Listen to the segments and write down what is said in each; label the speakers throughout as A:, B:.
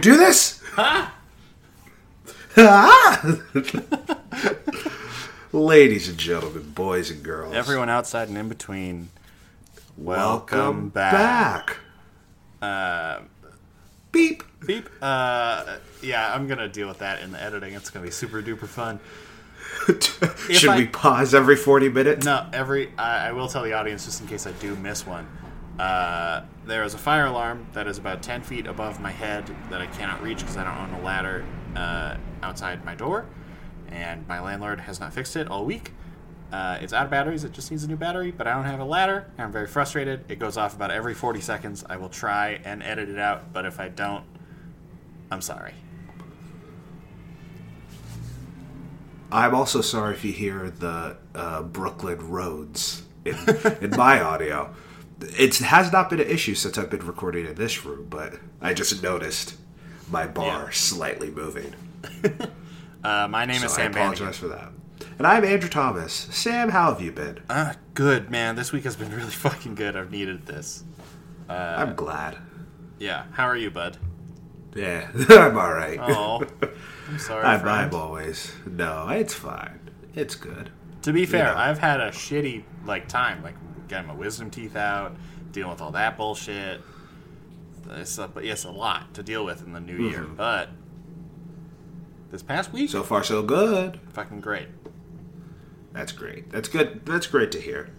A: do this? Ha! Ladies and gentlemen, boys and girls,
B: Everyone outside and in between.
A: welcome,
B: back.
A: back. Uh, Beep.
B: Beep. Uh, yeah, I'm gonna deal with that in the editing. It's gonna be super duper fun.
A: Should
B: I-
A: we pause every 40 minutes?
B: No, every I, I will tell the audience just in case I do miss one. Uh, there is a fire alarm that is about 10 feet above my head that I cannot reach because I don't own a ladder uh, outside my door, and my landlord has not fixed it all week. Uh, it's out of batteries. It just needs a new battery, but I don't have a ladder. I'm very frustrated. It goes off about every 40 seconds. I will try and edit it out, but if I don't, I'm sorry.
A: I'm also sorry if you hear the uh, Brooklyn roads in, in my audio. It has not been an issue since I've been recording in this room, but I just noticed my bar
B: Yeah.
A: slightly moving.
B: Uh, my name
A: So
B: is
A: I
B: Sam
A: apologize
B: Bannigan.
A: for that. And I'm Andrew Thomas. Sam, how have you been?
B: Uh, good, man. This week has been really fucking good. I've needed this.
A: I'm glad.
B: Yeah. How are you, bud?
A: Yeah, I'm all right.
B: Oh, I'm sorry.
A: I'm. I'm always. No, it's fine. It's good.
B: To be fair,
A: Yeah.
B: I've had a shitty like time, like getting my wisdom teeth out, dealing with all that bullshit. It's a, but yes, a lot to deal with in the new year. But this past week,
A: Mm-hmm. So far, so good.
B: fucking great.
A: That's great. That's good. That's great to hear.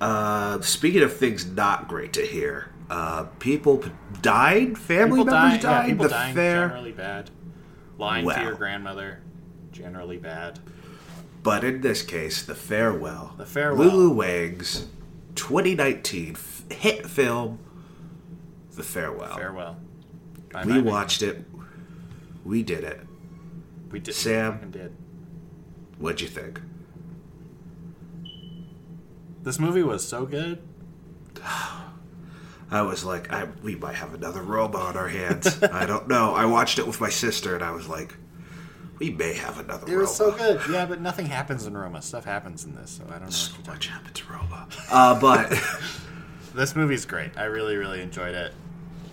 A: Uh, speaking of things not great to hear, uh, people p- died. Family
B: People
A: members
B: dying,
A: died.
B: yeah, people
A: the
B: dying
A: fair,
B: generally bad. Lying to your grandmother, generally bad.
A: but in this case, the farewell.
B: The Farewell.
A: Lulu Wang's 2019 f- hit film, The Farewell.
B: Farewell. Bye,
A: We
B: bye,
A: watched it. We did it.
B: We did.
A: Sam.
B: We did.
A: What'd you think?
B: This movie was so good.
A: I was like, I, we might have another Roma on our hands. I don't know. I watched it with my sister, and I was like, we may have another
B: It
A: Roma.
B: was so good. Yeah, but nothing happens in Roma. Stuff happens in this, so I don't know.
A: So much happened to Roma. Uh, but
B: This movie's great. I really, really enjoyed it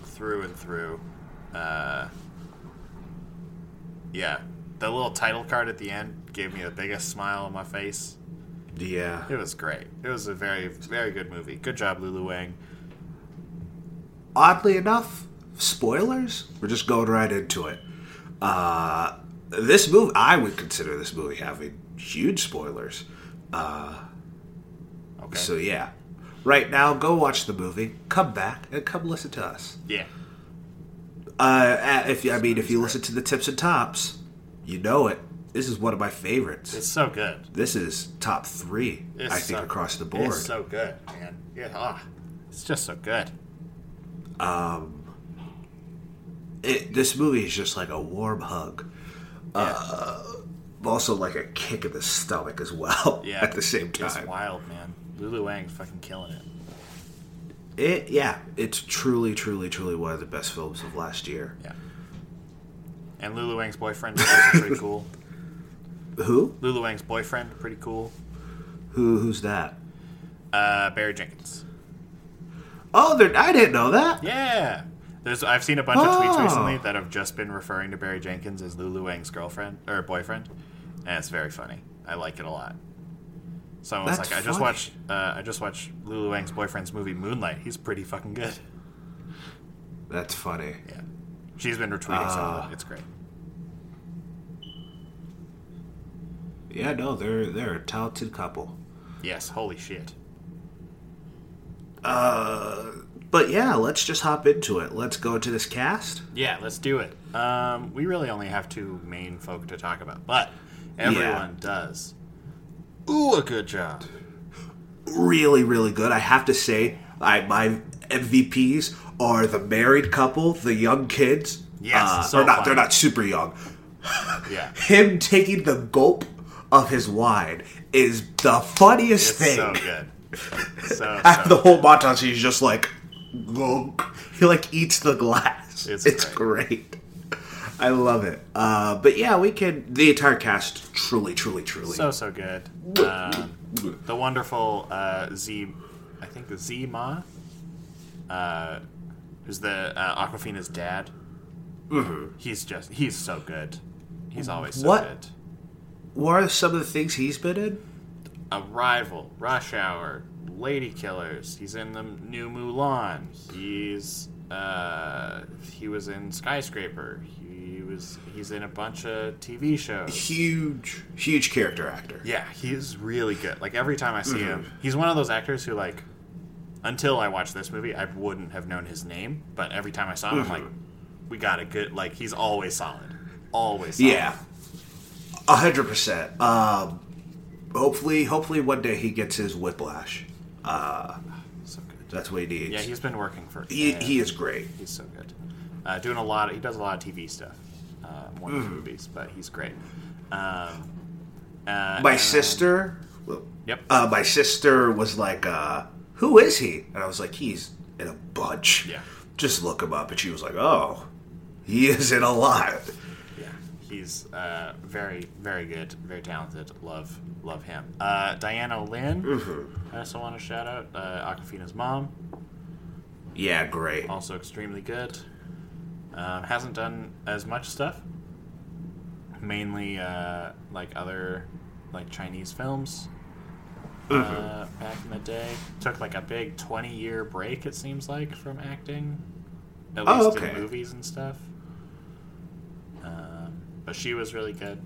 B: through and through. Uh, yeah, the little title card at the end gave me the biggest smile on my face.
A: yeah,
B: It was great. It was a very, very good movie. Good job, Lulu Wang.
A: oddly enough, spoilers. We're just going right into it. Uh, this movie, I would consider this movie having huge spoilers.
B: Okay.
A: So yeah, right now, go watch the movie. Come back and come listen to us.
B: yeah.
A: Uh, if I mean, if you listen to the tips and tops, you know it. This is one of my favorites.
B: It's so good.
A: this is top three,
B: It's
A: I think,
B: so-
A: across the board.
B: It's so good, man. Yeah, ah, it's just so good.
A: it, this movie is just like a warm hug. Uh, also, like a kick in the stomach as well.
B: Yeah.
A: at the same time, It's
B: wild, man. Lulu Wang's fucking killing it.
A: it yeah, it's truly, truly, truly one of the best films of last year.
B: Yeah. And Lulu Wang's boyfriend is pretty cool.
A: Who?
B: Lulu Wang's boyfriend, pretty cool.
A: Who? Who's that?
B: Uh, Barry Jenkins.
A: Oh, I didn't know that.
B: Yeah. There's I've seen a bunch of tweets
A: Oh.
B: recently that have just been referring to Barry Jenkins as Lulu Wang's girlfriend or boyfriend, and it's very funny. I like it a lot. Someone was like, "I just
A: funny.
B: watched, uh, I just watched Lulu Wang's boyfriend's movie Moonlight. He's pretty fucking good."
A: That's funny.
B: Yeah, she's been retweeting some
A: Ah.
B: of it. It's great.
A: Yeah, no, they're they're a talented couple.
B: Yes, holy shit.
A: Uh, but yeah, let's just hop into it. Let's go to this cast.
B: Yeah, let's do it. Um, we really only have two main folk to talk about, but everyone does. Ooh, a good job.
A: Really, really good. I have to say, I my MVPs are the married couple, the young kids.
B: Yes,
A: uh,
B: so
A: they're not.
B: funny.
A: They're not super young.
B: Yeah,
A: Him taking the gulp of his wine is the funniest
B: it's
A: thing.
B: so good. So,
A: After the whole montage, he's just like, he like eats the glass.
B: It's
A: It's, great. I love it. Uh, but yeah, we could. The entire cast, truly, truly, truly.
B: So so good. Um, the wonderful uh, Z, I think the Tzi Ma, uh, who's the uh, Awkwafina's dad. He's just he's so good. He's always so
A: What?
B: good.
A: what are some of the things he's been in?
B: Arrival, Rush Hour, Lady Killers. He's in the new Mulan. He's uh, he was in Skyscraper. He was he's in a bunch of TV shows.
A: Huge, huge character actor.
B: Yeah, he's really good. Like every time I see him, he's one of those actors who like until I watched this movie, I wouldn't have known his name, but every time I saw him, I'm like, we got a good. Like he's always solid, always. Solid.
A: Yeah, a hundred percent. Um, hopefully, hopefully one day he gets his whiplash.
B: So good.
A: That's what he needs.
B: Yeah, he's been working for.
A: he,
B: uh,
A: he is great.
B: He's so good. Uh, doing a lot. Of, he does a lot of TV stuff, uh, more than movies, but he's great. Um, uh,
A: My sister, well,
B: Yep.
A: uh, my sister was like, uh, "Who is he?" And I was like, "He's in a bunch."
B: Yeah.
A: Just look him up, and she was like, "Oh, he is in a lot."
B: He's uh, very, very good, very talented. Love, love him. Uh, Diana Lin.
A: Mm-hmm.
B: I also want to shout out uh, Awkwafina's mom.
A: Yeah, great.
B: also extremely good. Um, hasn't done as much stuff. Mainly uh, like other like Chinese films. Uh, back in the day, took like a big twenty-year break. It seems like from acting, at
A: Oh,
B: least
A: okay.
B: in movies and stuff. But she was really good.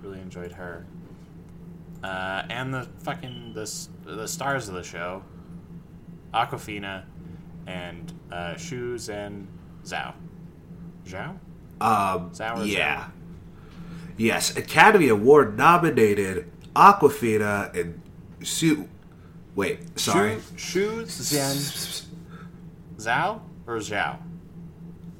B: Really enjoyed her. Uh, and the fucking the the stars of the show, Awkwafina, and uh, Shu Zhen Zhao. Zhao?
A: Um,
B: Zhao or
A: yeah. Yes, Academy Award nominated Awkwafina and Sue. Wait, sorry.
B: Shu Zhen Zhao or Zhao?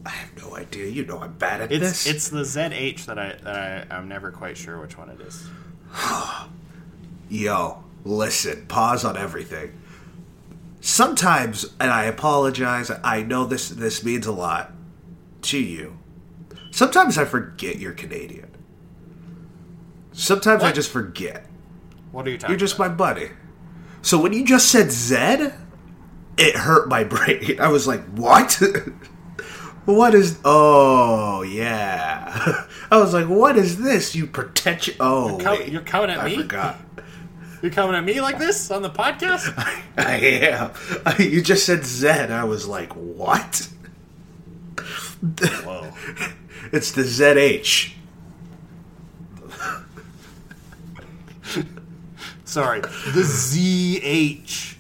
A: I have no idea. You know I'm bad at
B: It's
A: this.
B: it's the ZH that I that I I'm never quite sure which one it is.
A: Yo, listen, pause on everything. Sometimes, and I apologize, I know this this means a lot to you. Sometimes I forget you're Canadian. Sometimes I just forget.
B: What are you talking?
A: You're just my buddy. So when you just said Zed, it hurt my brain. I was like, what? what is. Oh, yeah. I was like, what is this? You pretentious. Oh,
B: co-
A: wait.
B: you're coming at
A: I
B: me?
A: forgot.
B: You're coming at me like this on the podcast?
A: I am. You just said Zed. I was like, what?
B: Whoa.
A: It's the ZH.
B: Sorry, the ZH.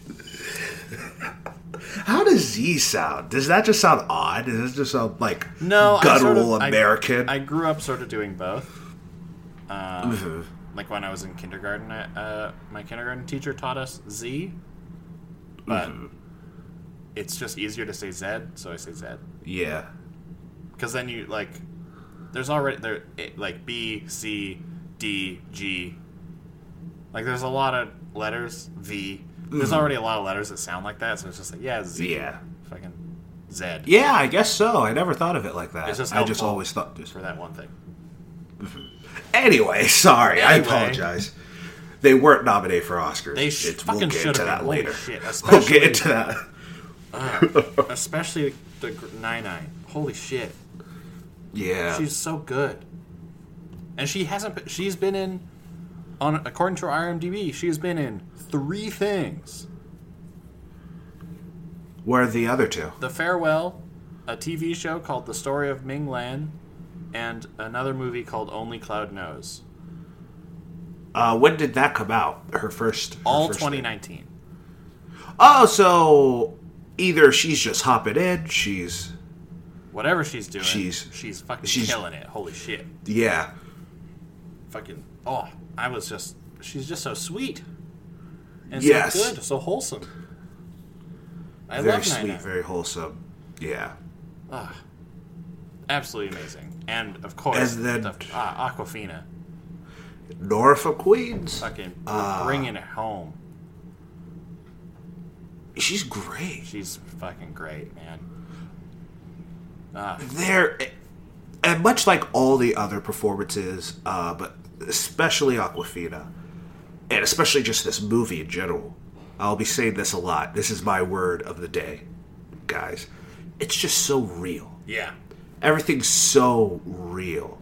A: How does Z sound? Does that just sound odd? Does that just sound like
B: No, I
A: guttural
B: sort of-
A: American?
B: I, grew up sort of doing both. Um,
A: Mhm.
B: like when I was in kindergarten, I, uh, my kindergarten teacher taught us Z, but
A: Mm-hmm.
B: it's just easier to say Z, so I say Z.
A: yeah.
B: Because then you like, there's already there it, like B, C, D, G. Like there's a lot of letters V. There's already a lot of letters that sound like that, so it's just like yeah Z,
A: Mm-hmm. Yeah.
B: fucking Z.
A: Yeah, I guess so. I never thought of it like that.
B: It's just
A: I just
B: helpful.
A: always thought just
B: for that one thing.
A: Anyway, sorry. I
B: Anyway.
A: apologize. They weren't nominated for Oscars.
B: They sh-
A: It's-
B: fucking
A: get
B: should
A: into
B: have
A: that
B: been. Holy
A: later.
B: shit,
A: We'll
B: especially
A: get into that.
B: especially the Nai Nai. Holy shit,
A: Yeah.
B: she's so good, and she hasn't. She's been in, on according to her IMDb, she's been in three things:
A: Where are the other two?
B: The Farewell, a TV show called The Story of Ming Lan, and another movie called Only Cloud Knows.
A: Uh, when did that come out? Her first. her
B: All
A: first thing.
B: 2019.
A: Oh, so either she's just hopping in, she's
B: Whatever she's doing,
A: She's-
B: she's fucking
A: she's-
B: killing it. Holy shit.
A: yeah,
B: fucking oh i was just she's just so sweet and
A: Yes.
B: so good so wholesome i
A: very
B: love
A: sweet, very wholesome. Yeah.
B: Ah, absolutely amazing and of course
A: And then-
B: the, ah, Awkwafina
A: Norfolk Queens.
B: fucking
A: Ah.
B: bringing it home
A: She's great.
B: she's fucking great man ah,
A: There, and much like all the other performances, uh, but especially Awkwafina, and especially just this movie in general, I'll be saying this a lot. This is my word of the day, guys. It's just so real.
B: Yeah.
A: Everything's so real.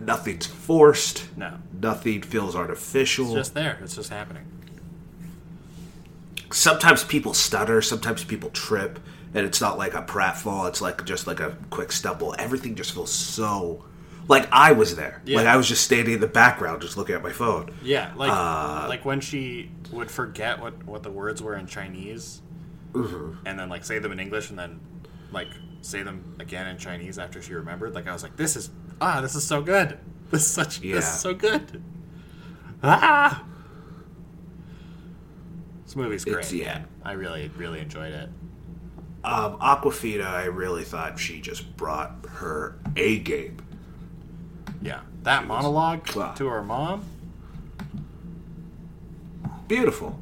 A: Nothing's forced.
B: No.
A: Nothing feels artificial.
B: It's just there. It's just happening.
A: sometimes people stutter, sometimes people trip, and it's not like a pratfall. It's like just like a quick stumble. Everything just feels so like I was there.
B: Yeah.
A: Like I was just standing in the background, just looking at my phone.
B: Yeah, like
A: Uh,
B: like when she would forget what what the words were in Chinese,
A: Mm-hmm.
B: and then like say them in English, and then like say them again in Chinese after she remembered. Like I was like, this is ah, this is so good. This is such
A: Yeah.
B: this is so good. Ah, this movie's great.
A: It's- yeah.
B: man. I really really enjoyed it.
A: Um, Awkwafina, I really thought she just brought her A game.
B: Yeah, that monologue
A: Wow.
B: to her mom.
A: Beautiful.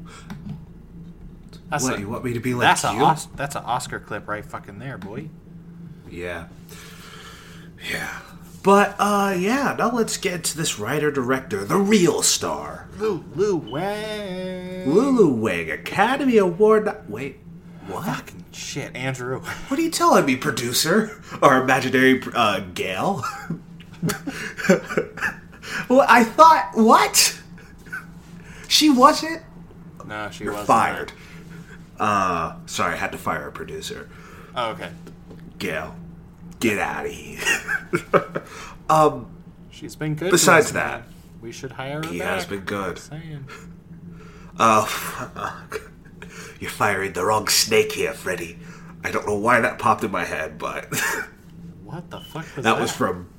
B: That's
A: what
B: a,
A: you want me to be like
B: that's a
A: you?
B: Os- that's an Oscar clip right fucking there, boy.
A: Yeah. Yeah. But uh yeah, now let's get to this writer director, the real star.
B: Lou Wang.
A: Lulu Wang, Academy Award. no- Wait, what?
B: Fucking shit, Andrew.
A: What are you telling me, producer? Our imaginary uh, Gail? well, I thought what? She wasn't.
B: No, she
A: You're
B: wasn't.
A: fired. Uh, sorry, I had to fire a producer.
B: Oh, okay.
A: Gail, get out of here.
B: um, She's been good.
A: Besides that,
B: man. we should hire her
A: he
B: back.
A: has been good. Oh, fuck. You're firing the wrong snake here, Freddy. I don't know why that popped in my head, but
B: What the fuck was that?
A: that was from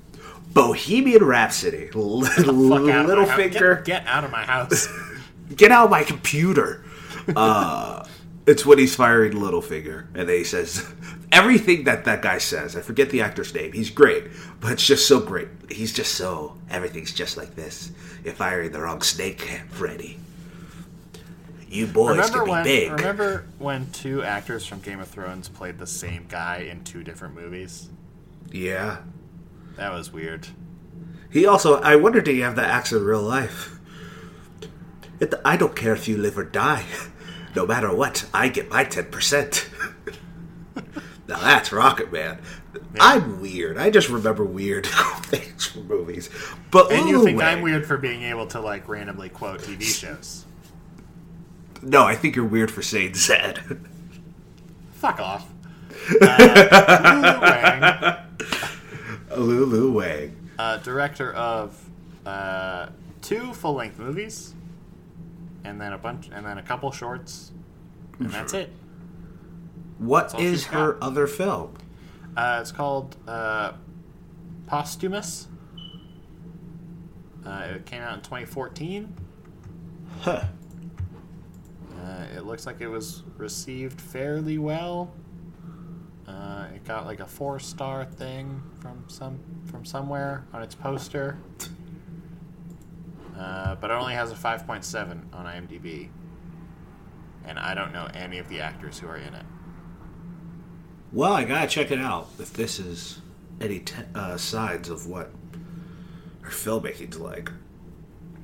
A: Bohemian Rhapsody. Little,
B: Fuck out of my
A: little finger.
B: Get, get out of my house.
A: get out of my computer. Uh, it's when he's firing Littlefinger, and then he says everything that that guy says. I forget the actor's name. He's great, but it's just so great. He's just so everything's just like this. You're firing the wrong snake, Freddy. You boys
B: remember
A: can be
B: when?
A: big.
B: Remember when two actors from Game of Thrones played the same guy in two different movies?
A: Yeah.
B: That was weird.
A: He also. I wonder, do you have that axe in real life? It, I don't care if you live or die. No matter what, I get my ten percent. now that's Rocket Man. I'm weird. I just remember weird things from movies. But
B: And you
A: Lulu
B: think I'm weird for being able to like randomly quote TV shows?
A: No, I think you're weird for saying Zed.
B: Fuck off. Uh, Lulu Wang, uh, director of uh, two full-length movies, and then a bunch, and then a couple shorts, and that's it.
A: What
B: all
A: is her
B: got.
A: other film?
B: Uh, it's called uh, Posthumous. Uh, it came out in 2014.
A: Huh.
B: Uh, it looks like it was received fairly well. Uh, it got like a four star thing from some from somewhere on its poster, uh, but it only has a 5.7 on IMDb. And I don't know any of the actors who are in it.
A: Well, I gotta check it out. If this is any uh, signs of what her filmmaking's like.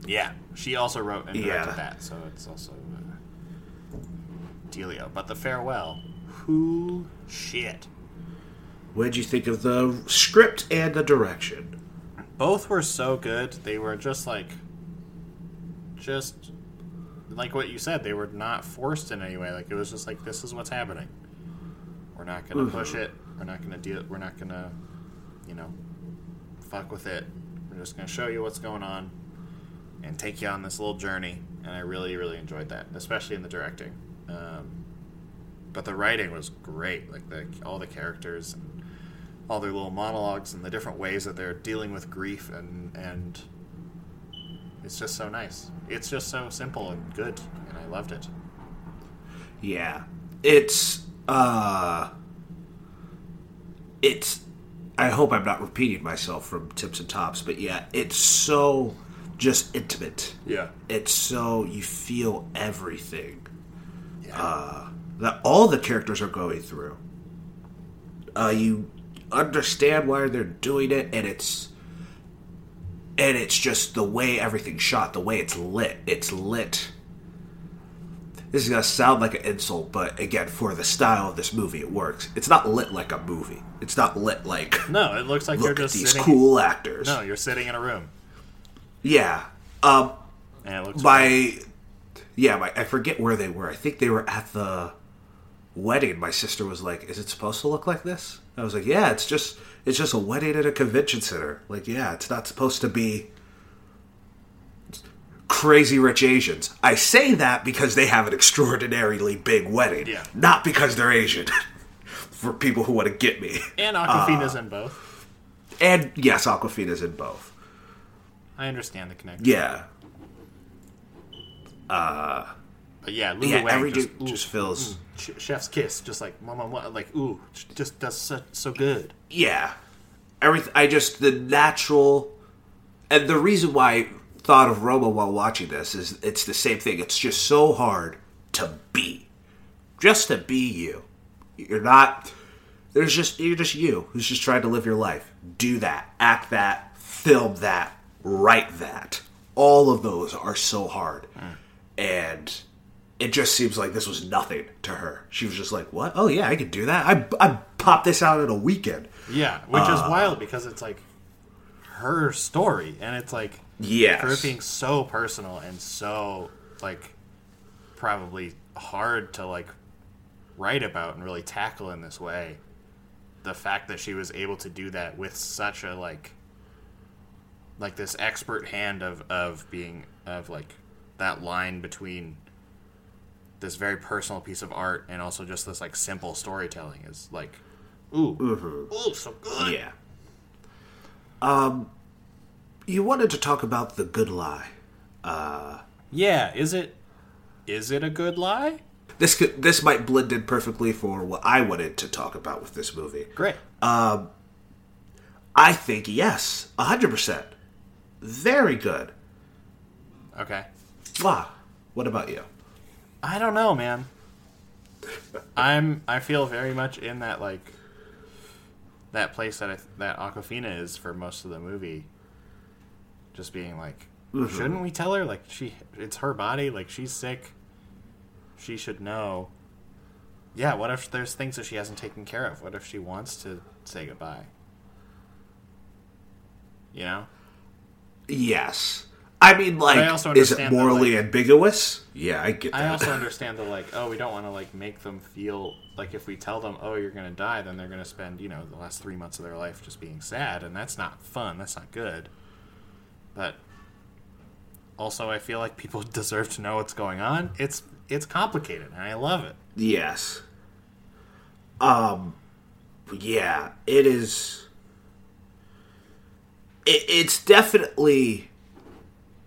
B: Yeah, she also wrote and directed
A: Yeah.
B: that, so it's also uh, Delio. But the farewell, who shit.
A: What'd you think of the script and the direction?
B: Both were so good. They were just like, just like what you said. They were not forced in any way. Like it was just like this is what's happening. We're not gonna push it. We're not gonna deal. We're not gonna, you know, fuck with it. We're just gonna show you what's going on and take you on this little journey. And I really, really enjoyed that, especially in the directing. Um, but the writing was great. Like the all the characters and all their little monologues and the different ways that they're dealing with grief and and it's just so nice. It's just so simple and good, and I loved it.
A: Yeah. It's uh it's I hope I'm not repeating myself from tips and tops, but yeah, it's so just intimate.
B: Yeah.
A: It's so you feel everything
B: Yeah.
A: uh, that all the characters are going through. Uh, you understand why they're doing it, and it's and it's just the way everything's shot, the way it's lit. It's lit. This is gonna sound like an insult, but again, for the style of this movie, it works. It's not lit like a movie. It's not lit like
B: No, it looks like you're
A: look at
B: just
A: these
B: sitting.
A: cool actors.
B: No, you're sitting in a room,
A: Yeah. Um.
B: and it looks.
A: my yeah my, i forget where they were i think they were at the wedding. My sister was like is it supposed to look like this? I was like yeah it's just it's just a wedding at a convention center. Like yeah it's not supposed to be crazy rich asians. I say that because they have an extraordinarily big wedding
B: Yeah.
A: not because they're asian for people who want to get me.
B: And
A: uh,
B: Awkwafina's in both.
A: and yes Awkwafina's in both.
B: I understand the connection.
A: yeah
B: But yeah, Lulu
A: yeah
B: Wang
A: every
B: just,
A: dude just feels
B: ch- chef's kiss, just like mama, like ooh, just does so, so good.
A: yeah. Everything i just the natural and the reason why i thought of roma while watching this is it's the same thing. It's just so hard to be. Just to be you. You're not there's just you're just you who's just trying to live your life. Do that act that film that write that. All of those are so hard. Hmm. And it just seems like this was nothing to her she was just like what oh yeah i could do that i, I popped this out in a weekend
B: Yeah, which
A: Uh.
B: is wild because it's like her story, and it's like
A: yeah,
B: for it being so personal and so like probably hard to like write about and really tackle in this way. The fact that she was able to do that with such a like like this expert hand of of being of like that line between this very personal piece of art and also just this like simple storytelling is like ooh. Ooh so good.
A: Yeah. Um you wanted to talk about the good lie.
B: Yeah is it is it a good lie?
A: This could this might blend in perfectly for what i wanted to talk about with this movie.
B: Great.
A: Um i think yes 100% very good.
B: Okay.
A: Wow. what about you
B: I don't know, man. I'm I feel very much in that like that place that I, that Awkwafina is for most of the movie. Just being like, mm-hmm. shouldn't we tell her like she it's her body, like she's sick. She should know. Yeah, what if there's things that she hasn't taken care of? What if she wants to say goodbye? You know?
A: yes i mean like
B: I also
A: is it morally
B: like-
A: ambiguous yeah i get that
B: I also understand the like, oh, we don't want to like make them feel like if we tell them, oh, you're gonna die, then they're gonna spend you know the last three months of their life just being sad, and that's not fun. That's not good. But also, I feel like people deserve to know what's going on. It's it's complicated, and I love it.
A: Yes. Um. Yeah, it is. It, it's definitely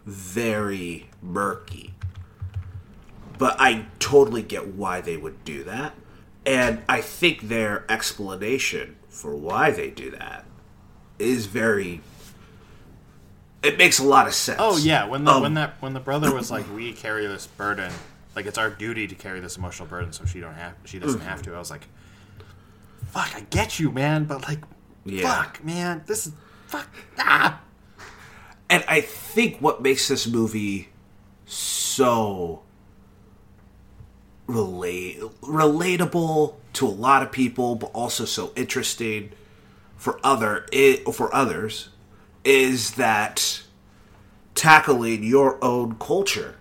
A: very murky, but I totally get why they would do that, and I think their explanation for why they do that is very. It makes a lot of sense.
B: Oh yeah, when the
A: Um,
B: when that when the brother was like, we carry this burden, like it's our duty to carry this emotional burden, so she don't have she doesn't have to. I was like, fuck, I get you, man, but like,
A: Yeah.
B: fuck, man, this is fuck ah.
A: And I think what makes this movie so relate relatable to a lot of people, but also so interesting for other i for others, is that tackling your own culture.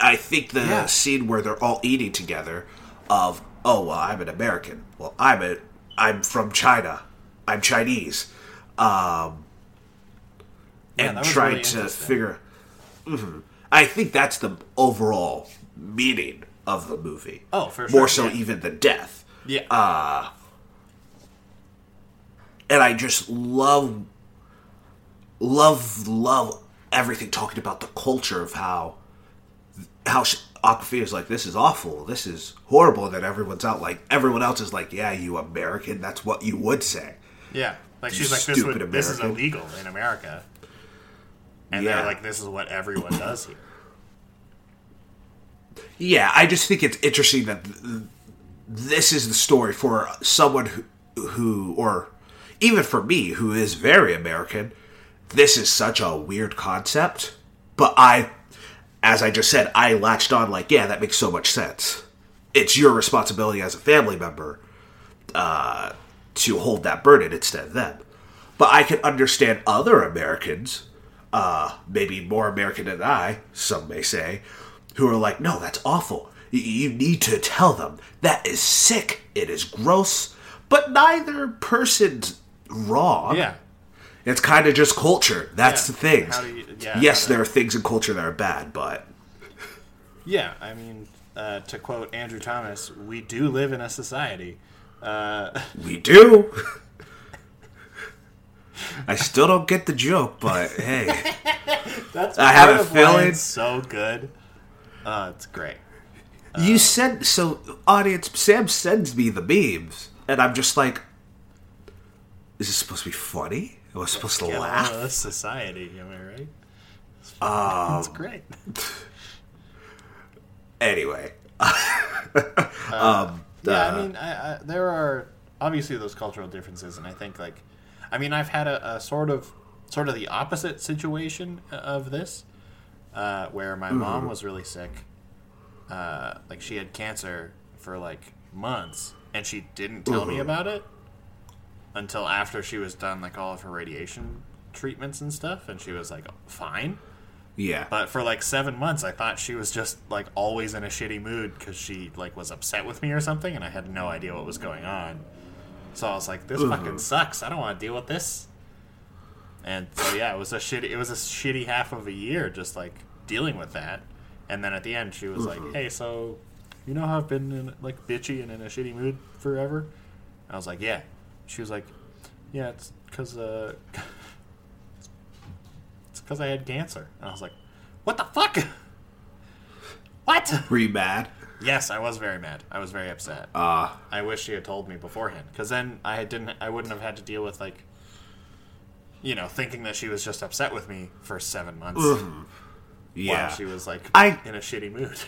A: I think the
B: Yeah.
A: scene where they're all eating together, of oh well, I'm an American. Well, I'm a I'm from China. I'm Chinese. Um,
B: Yeah,
A: and
B: that
A: trying
B: really
A: to figure. Mhm. I think that's the overall meaning of the movie.
B: Oh, for
A: More so
B: yeah.
A: even than death.
B: Yeah.
A: Uh, And I just love, love, love everything talking about the culture of how, how Awkwafina is like, this is awful, this is horrible, and then everyone's out like, everyone else is like, yeah, you American, that's what you would say.
B: Yeah, like
A: You
B: she's like this.
A: stupid
B: Would, this is illegal in America, and
A: Yeah.
B: they're like, this is what everyone does here.
A: Yeah, I just think it's interesting that th- this is the story for someone who, who or even for me, who is very American, this is such a weird concept. But I, as I just said, I latched on like, yeah, that makes so much sense. It's your responsibility as a family member uh, to hold that burden instead of them. But I can understand other Americans, uh, maybe more American than I, some may say, who are like, no, that's awful. You need to tell them that is sick. It is gross. But neither person's wrong.
B: Yeah.
A: It's kind of just culture. That's
B: Yeah.
A: the thing.
B: You- yeah,
A: yes, there are things in culture that are bad, but
B: Yeah, I mean, uh, to quote Andrew Thomas, we do live in a society. Uh,
A: we do. I still don't get the joke, but hey.
B: that's
A: I have a feeling-
B: it's so good. Uh, it's great.
A: you said so audience Sam sends me the memes and I'm just like is this supposed to be funny? Am I supposed to laugh?
B: out society, am I right?
A: Um,
B: It's great.
A: Anyway.
B: Yeah,
A: Uh,
B: I mean, I, I, there are obviously those cultural differences, and I think like, I mean, I've had a, a sort of, sort of the opposite situation of this, uh, where my mom was really sick, uh, like she had cancer for like months, and she didn't tell me about it until after she was done like all of her radiation treatments and stuff, and she was like fine.
A: Yeah.
B: But for like seven months, I thought she was just like always in a shitty mood because she like was upset with me or something, and I had no idea what was going on. So I was like, "This fucking sucks. I don't want to deal with this." And so yeah, it was a shitty. It was a shitty half of a year just like dealing with that. And then at the end, she was like, "Hey, so you know how I've been in, like bitchy and in a shitty mood forever?" I was like, "Yeah." She was like, "Yeah, it's because uh, it's because I had cancer." And I was like, "What the fuck? What?"
A: Were you mad?
B: Yes, I was very mad. I was very upset.
A: Uh
B: I wish she had told me beforehand, because then I didn't. I wouldn't have had to deal with like, you know, thinking that she was just upset with me for seven months
A: yeah.
B: while she was like
A: I-
B: in a shitty mood.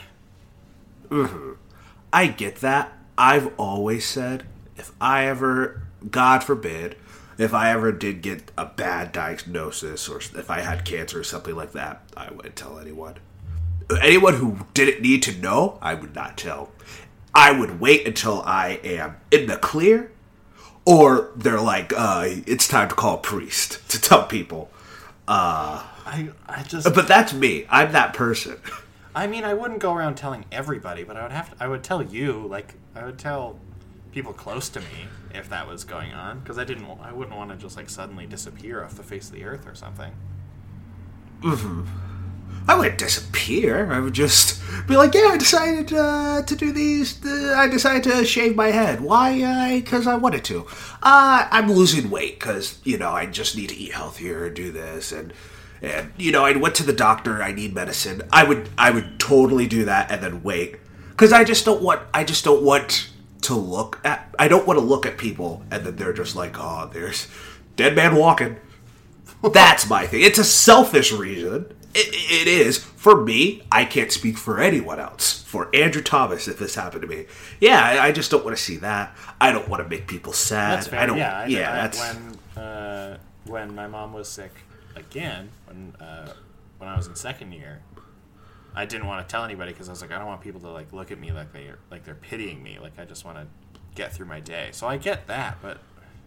A: I get that. I've always said if I ever, God forbid, if I ever did get a bad diagnosis or if I had cancer or something like that, I wouldn't tell anyone. Anyone who didn't need to know, I would not tell. I would wait until I am in the clear or they're like, uh, it's time to call a priest to tell people.
B: I I just.
A: But that's me. I'm that person.
B: I mean, I wouldn't go around telling everybody, but I would have. To, I would tell you, like, I would tell people close to me if that was going on, because I didn't. I wouldn't want to just like suddenly disappear off the face of the earth or something.
A: I wouldn't disappear. I would just be like, "Yeah, I decided uh, to do these. Uh, I decided to shave my head. Why? Because I wanted to. Uh, I'm losing weight because you know I just need to eat healthier and do this and and you know I went to the doctor. I need medicine. I would I would totally do that and then wait because I just don't want I just don't want to look at I don't want to look at people and then they're just like, oh, there's dead man walking. That's my thing. It's a selfish reason. It, it is for me. I can't speak for anyone else. For Andrew Thomas, if this happened to me, yeah, I, I just don't want to see that. I don't want to make people sad.
B: That's fair.
A: I don't.
B: yeah, I,
A: yeah,
B: I,
A: that's
B: when uh, when my mom was sick again when uh, when I was in second year. I didn't want to tell anybody because I was like, I don't want people to like look at me like they like they're pitying me. Like I just want to get through my day. So I get that, but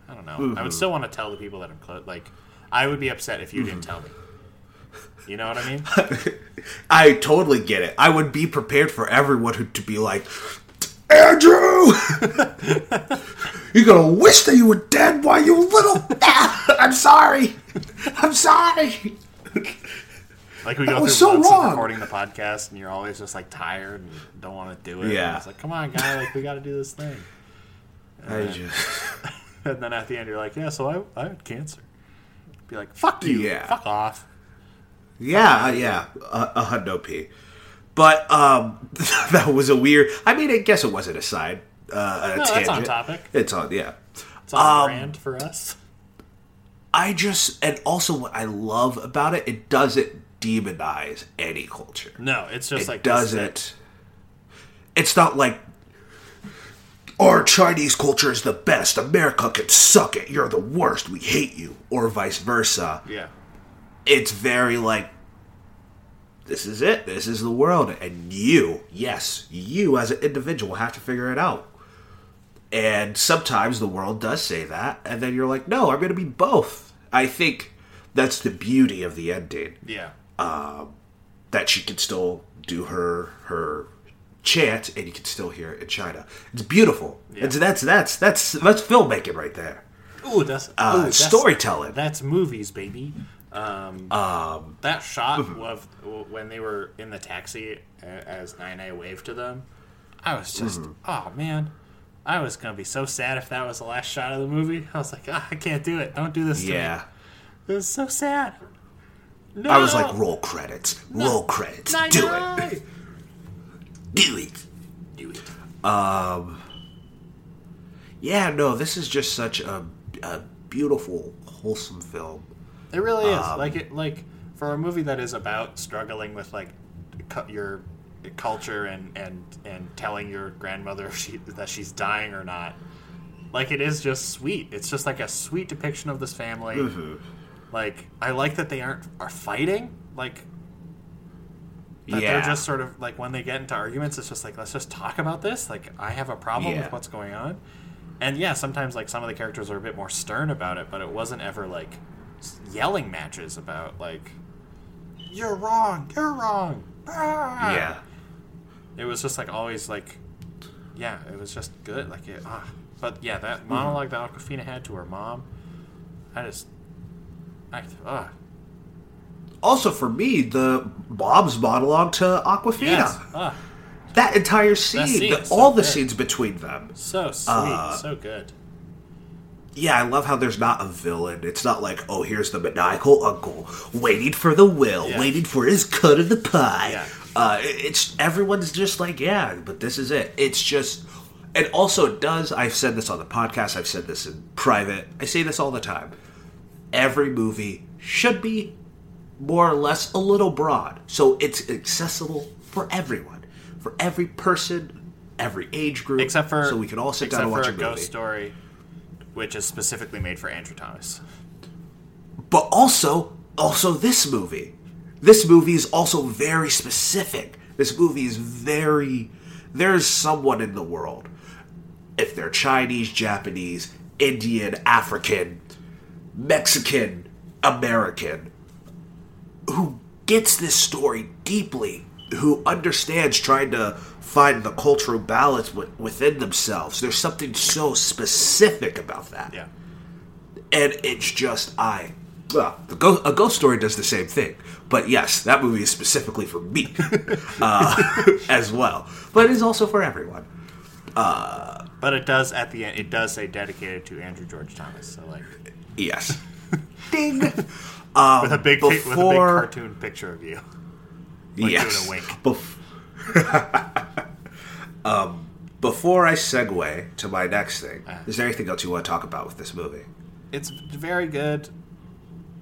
B: I don't know. I
A: Mm-hmm.
B: would still want to tell the people that I'm close. Like I would be upset if you
A: Mm-hmm.
B: didn't tell me. You know what I mean?
A: I totally get it. I would be prepared for everyone who, to be like, Andrew, you're gonna wish that you were dead while you were little. I'm sorry. I'm sorry.
B: Like we go
A: That
B: through
A: so
B: months
A: wrong.
B: of recording the podcast, and you're always just like tired and don't want to do it.
A: Yeah.
B: And it's like, come on, guy, like we got to do this thing.
A: I just.
B: And then at the end, you're like, yeah, so I, I had cancer. Be like, fuck you,
A: Yeah.
B: fuck off.
A: Yeah, uh, yeah, a, a hundo p. But um, that was a weird. I mean, I guess it wasn't a side. Uh, a
B: No, that's on topic.
A: It's on, yeah.
B: It's on
A: Um,
B: brand for us.
A: I just and also what I love about it, it doesn't demonize any culture.
B: No, it's just
A: it
B: like
A: doesn't. It's not like, our Chinese culture is the best. America can suck it. You're the worst. We hate you. Or vice versa.
B: Yeah.
A: It's very like, this is it. This is the world. And you, yes, you as an individual have to figure it out. And sometimes the world does say that. And then you're like, no, I'm going to be both. I think that's the beauty of the ending.
B: Yeah.
A: That she can still do her her chant and you can still hear it in China. It's beautiful.
B: Yeah.
A: It's, that's that's that's that's filmmaking right there.
B: Ooh, that's,
A: Uh,
B: ooh, that's
A: storytelling.
B: That's movies, baby. Um, that shot of when they were in the taxi as Nine waved to them, I was just,
A: Mm-hmm.
B: oh man, I was gonna be so sad if that was the last shot of the movie. I was like, ah, I can't do it. Don't do this to me. It was so sad. No,
A: I was like, roll credits. Roll credits.
B: Nine
A: Do it. Do it.
B: Do it.
A: Yeah, no, this is just such a, a beautiful, wholesome film.
B: It really is.
A: Um,
B: like it like for a movie that is about struggling with like cu- your culture and and and telling your grandmother she, that she's dying or not. Like it is just sweet. It's just like a sweet depiction of this family.
A: Mm-hmm.
B: Like I like that they aren't are fighting. Like that
A: yeah.
B: they're just sort of like when they get into arguments, it's just like let's just talk about this. Like I have a problem
A: Yeah.
B: with what's going on. And yeah, sometimes like some of the characters are a bit more stern about it, but it wasn't ever like yelling matches about like you're wrong, you're wrong. Ah!
A: yeah.
B: It was just like always like yeah, it was just good. Like it ah. But yeah, that monologue that Awkwafina had to her mom, I just I ah
A: Also, for me, the Bob's monologue to Awkwafina.
B: yes. Ah,
A: That entire scene,
B: scene
A: the-
B: is so
A: all the
B: good.
A: scenes between them.
B: so sweet,
A: Uh,
B: so good.
A: Yeah, I love how there's not a villain. It's not like, oh, here's the maniacal uncle waiting for the will,
B: Yeah.
A: waiting for his cut of the pie.
B: Yeah.
A: Uh, it's everyone's just like, yeah, but this is it. It's just, and also it does. I've said this on the podcast. I've said this in private. I say this all the time. Every movie should be more or less a little broad, so it's accessible for everyone, for every person, every age group,
B: Except for
A: so we can all sit down and watch
B: for
A: a
B: a
A: movie.
B: ghost story, which is specifically made for Andrew Thomas.
A: but also also this movie. This movie is also very specific. This movie is very there's someone in the world. If they're chinese japanese indian african mexican american who gets this story deeply who understands trying to find the cultural balance wi- within themselves there's something so specific about that
B: Yeah.
A: and it's just I. Well, the Ghost, a ghost story does the same thing, but yes, that movie is specifically for me uh, as well. But it is also for everyone.
B: But it does at the end. It does say dedicated to Andrew George Thomas. So like
A: Yes. Ding.
B: with a big pic- with a big cartoon picture of you. Like
A: yes.
B: doing a wink.
A: Bef- um, before I segue to my next thing,
B: Uh.
A: is there anything else you want to talk about with this movie?
B: It's very good.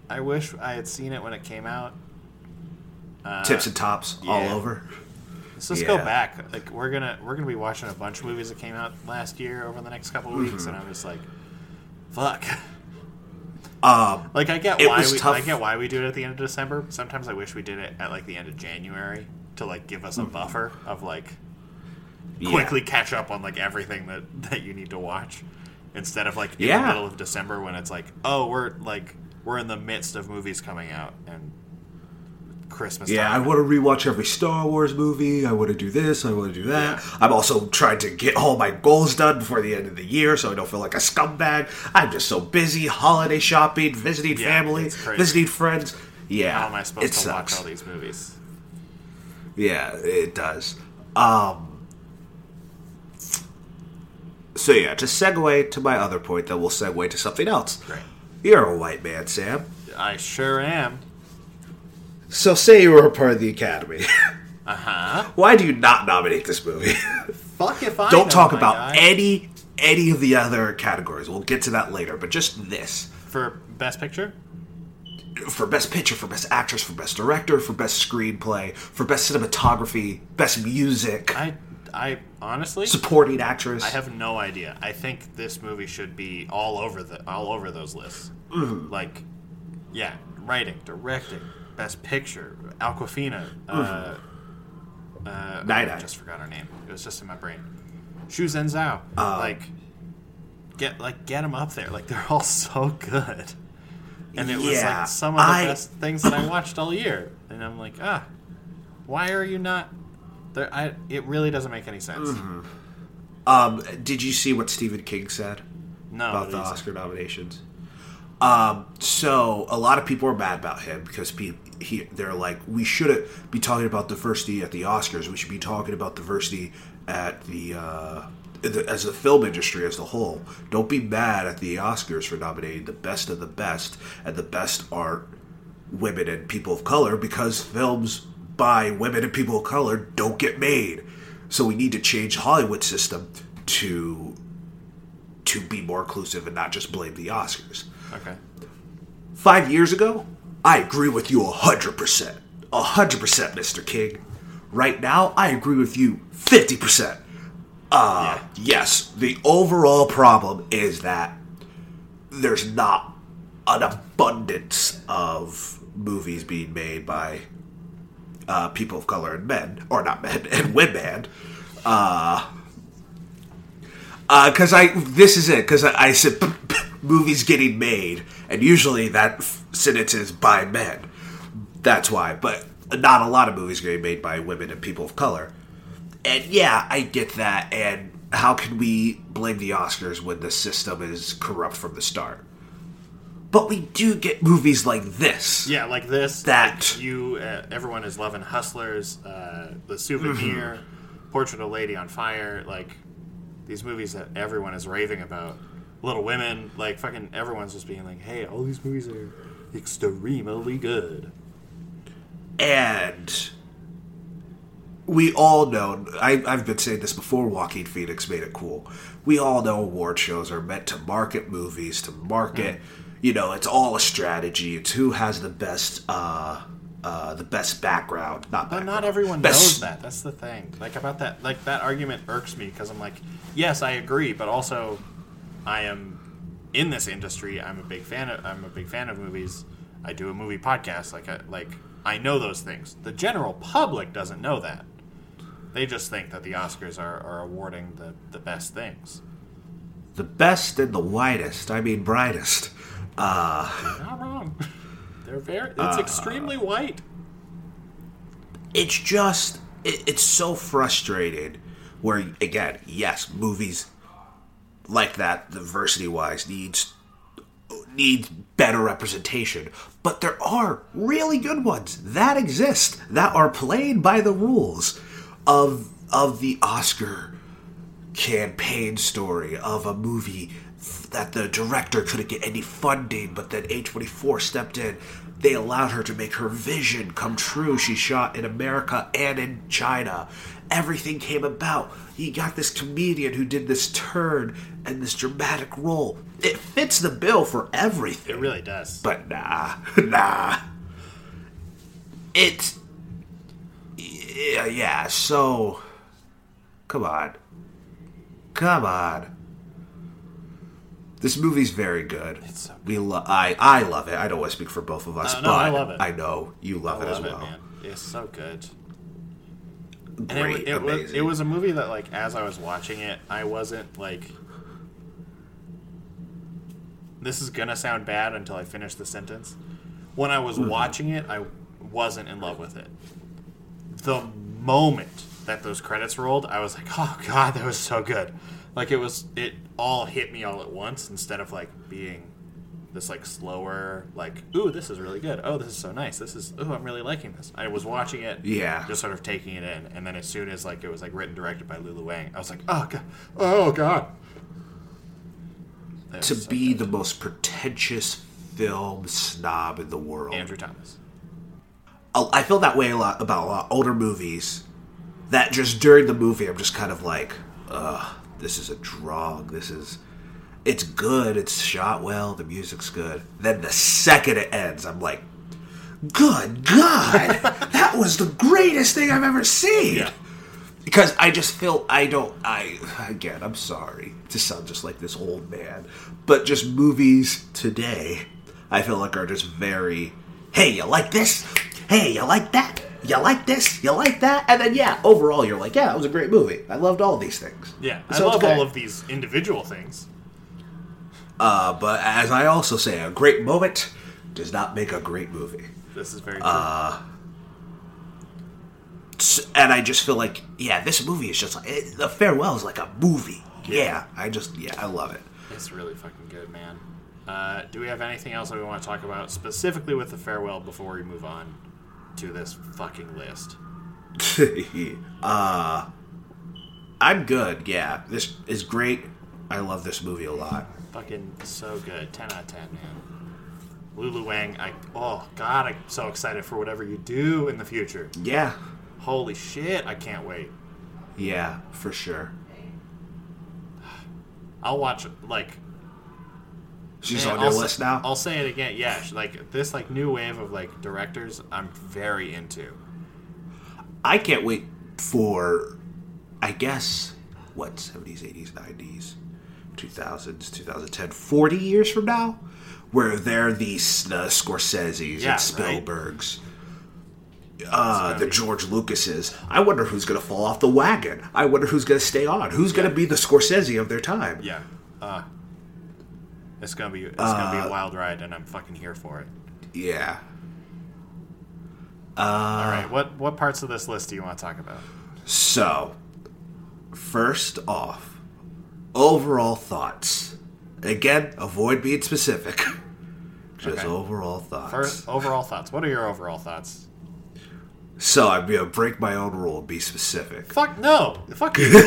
B: I wish I had seen it when it came out.
A: Tips and tops all
B: yeah.
A: over.
B: Let's just go back. Like we're gonna we're gonna be watching a bunch of movies that came out last year over the next couple of weeks, and I'm just like, fuck.
A: Um,
B: Like I get why we
A: tough.
B: I get why we do it at the end of December. Sometimes I wish we did it at like the end of January to like give us a mm-hmm. buffer of like
A: yeah.
B: quickly catch up on like everything that that you need to watch instead of like in
A: Yeah.
B: the middle of December when it's like oh we're like we're in the midst of movies coming out and Christmas
A: Yeah, I want to rewatch every Star Wars movie. I want to do this. I want to do that. I'm also trying to get all my goals done before the end of the year, so I don't feel like a scumbag. I'm just so busy holiday shopping, visiting
B: Yeah,
A: family, visiting friends. Yeah,
B: how am I supposed
A: it
B: to
A: sucks.
B: watch all these movies
A: Yeah, it does. Um. So yeah, to segue to my other point, then we'll segue to something else.
B: great
A: You're a white man, Sam.
B: I sure am
A: So say you were a part of the Academy.
B: uh-huh
A: Why do you not nominate this movie?
B: fuck if I
A: don't talk about
B: guy.
A: any any of the other categories. We'll get to that later, but just this.
B: for best picture
A: For best picture, for best actress, for best director, for best screenplay, for best cinematography, best music.
B: I I honestly,
A: Supporting actress.
B: I have no idea. I think this movie should be all over the all over those lists.
A: Mm-hmm.
B: Like, yeah, writing, directing, best picture, Awkwafina. Uh, uh,
A: Night
B: I just forgot her name. It was just in my brain. Shu Zhao.
A: Uh,
B: like, get like get them up there. Like they're all so good. And it was
A: Yeah,
B: like some of the
A: I-
B: best things that I watched all year. And I'm like, ah, why are you not? There, I, it really doesn't make any sense.
A: Mm-hmm. Um, did you see what Stephen King said
B: No,
A: about the Oscar nominations? Um, so a lot of people are mad about him because pe- he, they're like, we shouldn't be talking about diversity at the Oscars. We should be talking about diversity at the, uh, the as the film industry as a whole. Don't be mad at the Oscars for nominating the best of the best and the best art women and people of color because films by women and people of color don't get made. So we need to change Hollywood system to to be more inclusive and not just blame the Oscars.
B: Okay.
A: Five years ago, I agree with you hundred percent, hundred percent, Mr. King. Right now, I agree with you fifty percent. Uh, yes, the overall problem is that there's not an abundance of movies being made by uh, people of color and men, or not men and women. Uh, because I this is it because I, I said movies getting made, and usually that f- sentence is by men. That's why, but not a lot of movies getting made by women and people of color. And yeah, I get that. And how can we blame the Oscars when the system is corrupt from the start? But we do get movies like this.
B: Yeah, like this.
A: That-
B: like you, uh, everyone is loving Hustlers, uh, The Souvenir,
A: Mm-hmm.
B: Portrait of a Lady on Fire. Like these movies that everyone is raving about. Little Women. Like fucking everyone's just being like, hey, all these movies are extremely good.
A: And we all know, I, I've been saying this before, Joaquin Phoenix made it cool. We all know award shows are meant to market movies, to market, you know, it's all a strategy. It's who has the best, uh, uh, the best background. Not
B: But
A: background,
B: not everyone
A: best-
B: knows that. That's the thing. Like about that, like that argument irks me because I'm like, yes, I agree, but also, I am in this industry. I'm a big fan of. I'm a big fan of movies. I do a movie podcast. Like, I, like I know those things. The general public doesn't know that. They just think that the Oscars are, are awarding the, the best things.
A: The best and the widest, I mean, brightest. Uh,
B: Not wrong. They're very. It's extremely white.
A: it's just it, it's so frustrating where again yes movies like that diversity wise needs needs better representation but there are really good ones that exist that are played by the rules of of the oscar campaign story of a movie that the director couldn't get any funding, but then A24 stepped in. They allowed her to make her vision come true. She shot in America and in China. Everything came about. You got this comedian who did this turn and this dramatic role. It fits the bill for everything.
B: It really does.
A: But nah, nah. It's yeah, yeah. So, come on, come on. This movie's very good.
B: It's so
A: We lo- I I love it. I don't want to speak for both of us,
B: Uh,
A: but
B: I love it.
A: I know you love
B: I
A: it as
B: love it,
A: well.
B: man. It's so good. And
A: Great,
B: it, it, was,
A: amazing.
B: it was a movie that, like, as I was watching it, I wasn't like. This is gonna sound bad until I finish the sentence. When I was
A: Mm-hmm.
B: watching it, I wasn't in love with it. The moment that those credits rolled, I was like, "Oh God, that was so good!" Like it was, it all hit me all at once instead of like being this like slower, like, "Ooh, this is really good. Oh, this is so nice. This is, ooh, I'm really liking this." I was watching it,
A: Yeah.
B: just sort of taking it in, and then as soon as like it was like written directed by Lulu Wang, I was like, "Oh God, oh God." That
A: to
B: so
A: be
B: good.
A: the most pretentious film snob in the world.
B: Andrew Thomas.
A: I I feel that way a lot about a lot of older movies. That just during the movie, I'm just kind of like, ugh, this is a drug. This is, it's good. It's shot well. The music's good. Then the second it ends, I'm like, good God, that was the greatest thing I've ever seen.
B: Yeah.
A: because I just feel I don't. I again, I'm sorry to sound just like this old man, but just movies today, I feel like are just very. Hey, you like this? Hey, you like that? You like this? You like that? And then yeah, overall, you're like, yeah, it was a great movie. I loved all these things.
B: Yeah, I
A: So it's
B: love
A: great.
B: all of these individual things.
A: Uh, but as I also say, a great moment does not make a great movie.
B: This is very true.
A: Uh, and I just feel like, yeah, this movie is just like it, the farewell is like a movie. Yeah, I just yeah, I love it.
B: it's really fucking good, man. Uh, do we have anything else that we want to talk about specifically with the farewell before we move on to this fucking list?
A: uh, I'm good. Yeah, this is great. I love this movie a lot.
B: Fucking so good. 10 out of 10, man. Lulu Wang, I oh god, I'm so excited for whatever you do in the future.
A: Yeah,
B: Holy shit, I can't wait.
A: yeah, for sure.
B: I'll watch like
A: She's on your
B: I'll
A: list
B: say-
A: now.
B: I'll say it again. Yeah, like this like new wave of like directors I'm very into.
A: I can't wait for, I guess, what, 70s, 80s, 90s, 2000s, 2010, 40 years from now? Where they're the, the Scorseses
B: Yeah,
A: and
B: right.
A: Spielbergs, uh, the George Lucases. I wonder who's going to fall off the wagon. I wonder who's going to stay on. Who's going to be the Scorsese of their time?
B: Yeah. Uh it's gonna be it's gonna
A: Uh,
B: be a wild ride and I'm fucking here for it.
A: Yeah.
B: All
A: Uh,
B: right, what what parts of this list do you want to talk about?
A: So, first off, overall thoughts. Again, avoid being specific. Just
B: Okay.
A: overall thoughts.
B: First, overall thoughts. What are your overall thoughts?
A: So I'm gonna break my own rule and be specific.
B: Fuck no. Fuck you.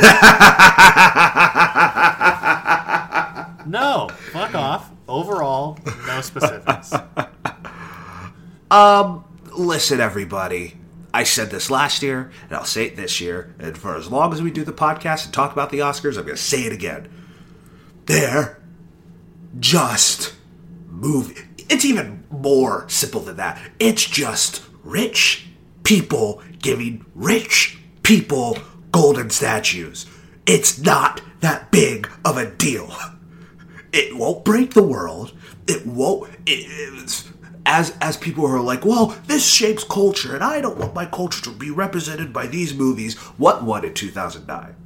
B: no. Specifics.
A: Um, listen, everybody. I said this last year, and I'll say it this year. And for as long as we do the podcast and talk about the Oscars, I'm gonna say it again. They're just movie. It's even more simple than that. It's just rich people giving rich people golden statues. It's not that big of a deal. It won't break the world. It won't. It, it's, as as people are like, well, this shapes culture, and I don't want my culture to be represented by these movies. What won in 2009?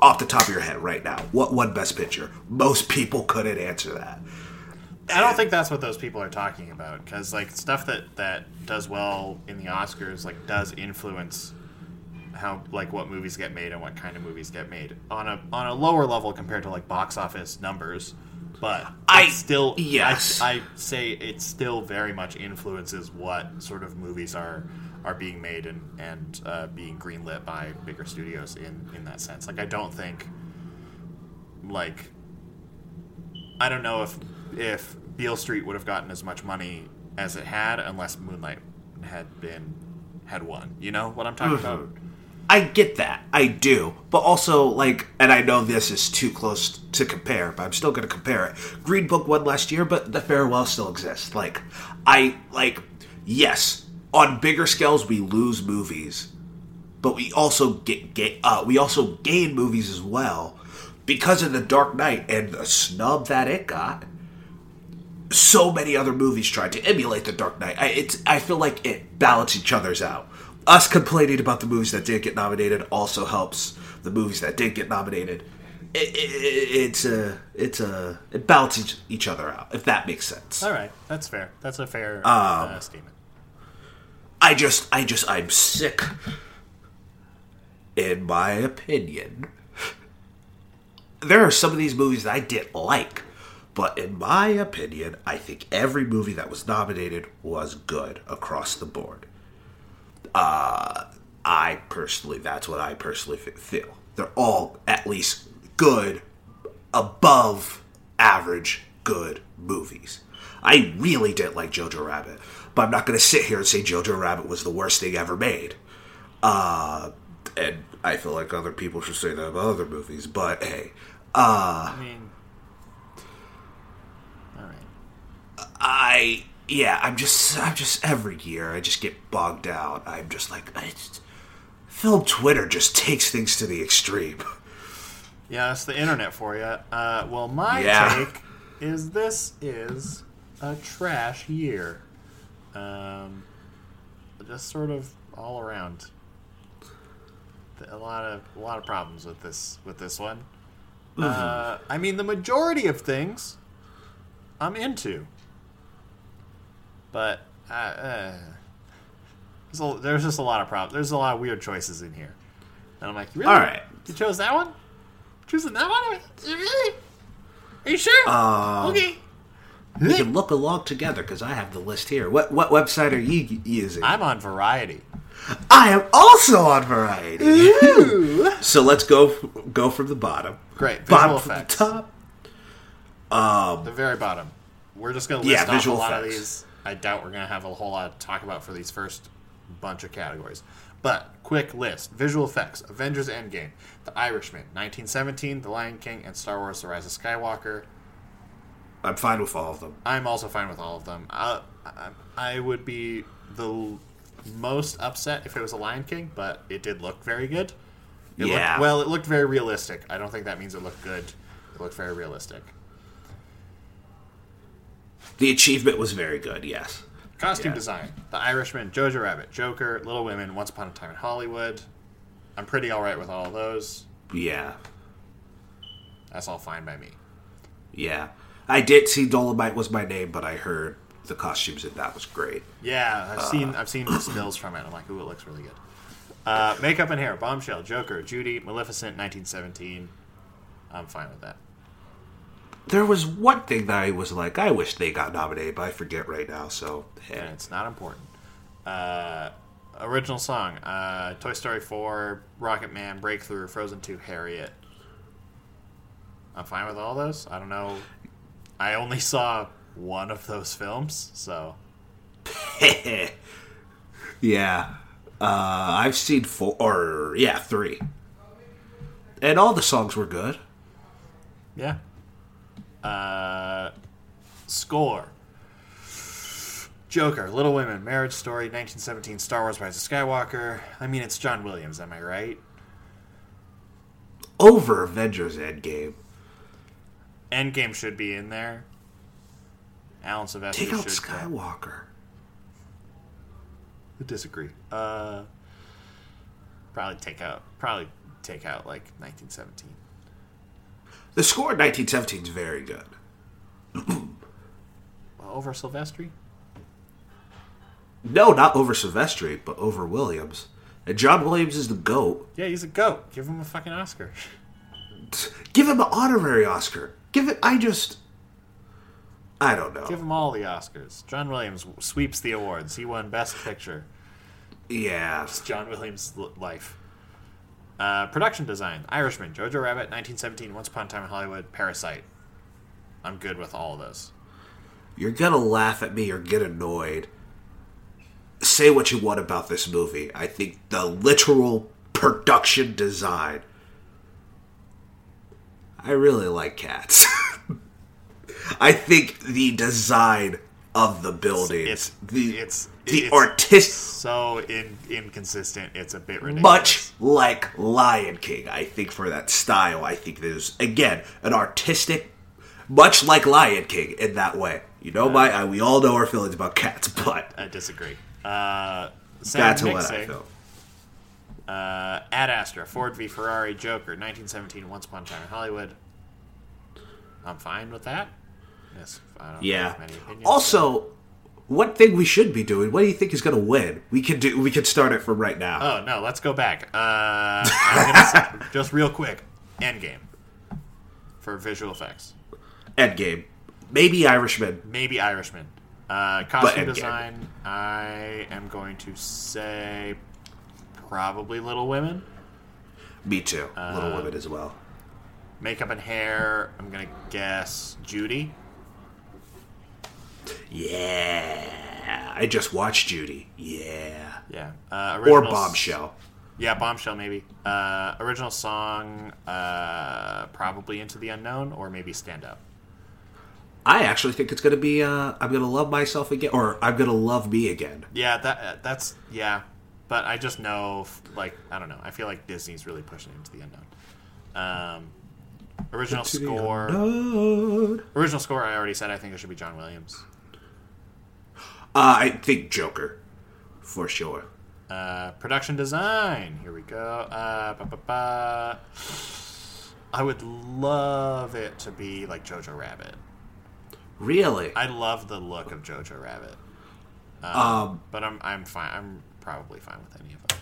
A: Off the top of your head, right now, what won Best Picture? Most people couldn't answer that.
B: I don't think that's what those people are talking about because like stuff that that does well in the Oscars like does influence how like what movies get made and what kind of movies get made on a on a lower level compared to like box office numbers. But
A: I-
B: still
A: yes.
B: I, I say it still very much influences what sort of movies are are being made and and uh, being greenlit by bigger studios in in that sense. Like I don't think like I don't know if if Beale Street would have gotten as much money as it had unless Moonlight had been had won. You know what I'm talking about?
A: I get that. I do. But also, like, and I know this is too close to compare, but I'm still going to compare it. Green Book won last year, but The Farewell still exists. Like, I, like, yes, on bigger scales, we lose movies, but we also get, get uh, we also gain movies as well because of The Dark Knight and the snub that it got. So many other movies tried to emulate The Dark Knight. I, it's I feel like it balances each other's out. Us complaining about the movies that did get nominated also helps the movies that did get nominated. It, it, it's a it's a it balances each other out if that makes sense.
B: All right, that's fair. That's a fair
A: Um,
B: uh, statement.
A: I just, I just, I'm sick. In my opinion, there are some of these movies that I didn't like, but in my opinion, I think every movie that was nominated was good across the board. Uh, I personally, that's what I personally feel. They're all at least good, above average good movies. I really didn't like Jojo Rabbit, but I'm not going to sit here and say Jojo Rabbit was the worst thing ever made. Uh, and I feel like other people should say that about other movies, but hey, uh,
B: I mean, all right.
A: I yeah, I'm just I'm just every year I just get bogged out. I'm just like it's Film Twitter just takes things to the extreme.
B: Yeah, that's the internet for you. Uh, well, my
A: Yeah.
B: take is this is a trash year. Um, just sort of all around. A lot of a lot of problems with this with this one. Uh, I mean, the majority of things I'm into, but uh, uh, there's, a, there's just a lot of problems. There's a lot of weird choices in here, and I'm like, really?
A: All right.
B: You chose that one? Choosing that one? Really? Are you sure?
A: Um,
B: okay.
A: We can look along together because I have the list here. What what website are you using?
B: I'm on Variety.
A: I am also on Variety. so let's go go from the bottom.
B: Great. Visual
A: Bottom from the
B: effects.
A: top.
B: The very bottom. We're just going to list
A: Yeah,
B: off a lot of these. I doubt we're going to have a whole lot to talk about for these first bunch of categories. But, quick list. Visual effects. Avengers Endgame. The Irishman. 1917. The Lion King. And Star Wars The Rise of Skywalker.
A: I'm fine with all of them.
B: I'm also fine with all of them. Uh, I, I would be the most upset if it was a Lion King, but it did look very good. It
A: Yeah.
B: Looked, well, it looked very realistic. I don't think that means it looked good. It looked very realistic.
A: The achievement was very good. Yes.
B: Costume
A: Yeah.
B: design: The Irishman, Jojo Rabbit, Joker, Little Women, Once Upon a Time in Hollywood. I'm pretty all right with all of those.
A: Yeah.
B: That's all fine by me.
A: Yeah. I did see Dolemite was my name, but I heard the costumes in that was great.
B: Yeah,
A: Uh.
B: I've seen I've seen the stills from it. I'm like, ooh, it looks really good. Uh, makeup and hair: Bombshell, Joker, Judy, Maleficent, 1917. I'm fine with that.
A: There was one thing that I was like, I wish they got nominated, but I forget right now. So,
B: and it's not important. Uh, original song: uh, Toy Story 4, Rocket Man, Breakthrough, Frozen 2, Harriet. I'm fine with all those. I don't know. I only saw one of those films, so
A: yeah. Uh, I've seen four, or yeah, three, and all the songs were good.
B: yeah. Uh, score: Joker, Little Women, Marriage Story, 1917, Star Wars: Rise of Skywalker. I mean, it's John Williams. Am I right?
A: Over Avengers Endgame.
B: Endgame should be in there. Alan Silvestri
A: Take out. Skywalker.
B: I disagree. Uh, probably take out. Probably take out like 1917.
A: The score in 1917 is very good.
B: Over Silvestri.
A: No, not over Silvestri, but over Williams. And John Williams is the GOAT.
B: Yeah, he's a goat. Give him a fucking Oscar.
A: Give him an honorary Oscar. Give it. I just. I don't know.
B: Give him all the Oscars. John Williams sweeps the awards. He won Best Picture.
A: Yeah.
B: It's John Williams' life. Uh, production design: Irishman, Jojo Rabbit, 1917, Once Upon a Time in Hollywood, Parasite. I'm good with all of those.
A: You're gonna laugh at me or get annoyed. Say what you want about this movie. I think the literal production design. I really like cats. I think the design of the buildings,
B: It's
A: the
B: it's
A: the
B: it's
A: artist,
B: so in, inconsistent. It's a bit ridiculous.
A: much like Lion King. I think for that style, I think there's again an artistic, much like Lion King in that way. You know, my I, we all know our feelings about cats, but
B: I disagree. Uh,
A: that's what I
B: mixing,
A: feel.
B: Uh, Ad Astra, Ford v Ferrari, Joker, 1917, Once Upon a Time in Hollywood. I'm fine with that. Yes, I don't
A: Yeah.
B: many opinions.
A: Also, one thing we should be doing. What do you think is going to win? We can do. We can start it from right now.
B: Oh no, let's go back. Uh, say, just real quick, Endgame for visual effects.
A: Endgame, maybe Irishman.
B: Maybe Irishman. Uh, costume design. I am going to say probably Little Women.
A: Me too.
B: Uh,
A: Little Women as well.
B: Makeup and hair. I'm gonna guess Judy.
A: Yeah, I just watched Judy. Yeah,
B: Yeah. Uh,
A: or Bombshell.
B: Yeah, Bombshell maybe. Uh, original song, uh, probably Into the Unknown, or maybe Stand Up.
A: I actually think it's going to be. Uh, I'm going to love myself again, or I'm going to love me again.
B: Yeah, that uh, that's yeah, but I just know, like, I don't know. I feel like Disney's really pushing into the unknown. Um, original score. Original score. I already said. I think it should be John Williams.
A: Uh, I think Joker, for sure.
B: Uh, production design. Here we go. Uh, ba, ba, ba. I would love it to be like Jojo Rabbit.
A: Really?
B: I love the look of Jojo Rabbit. Um,
A: Um,
B: but I'm I'm fine. I'm probably fine with any of them.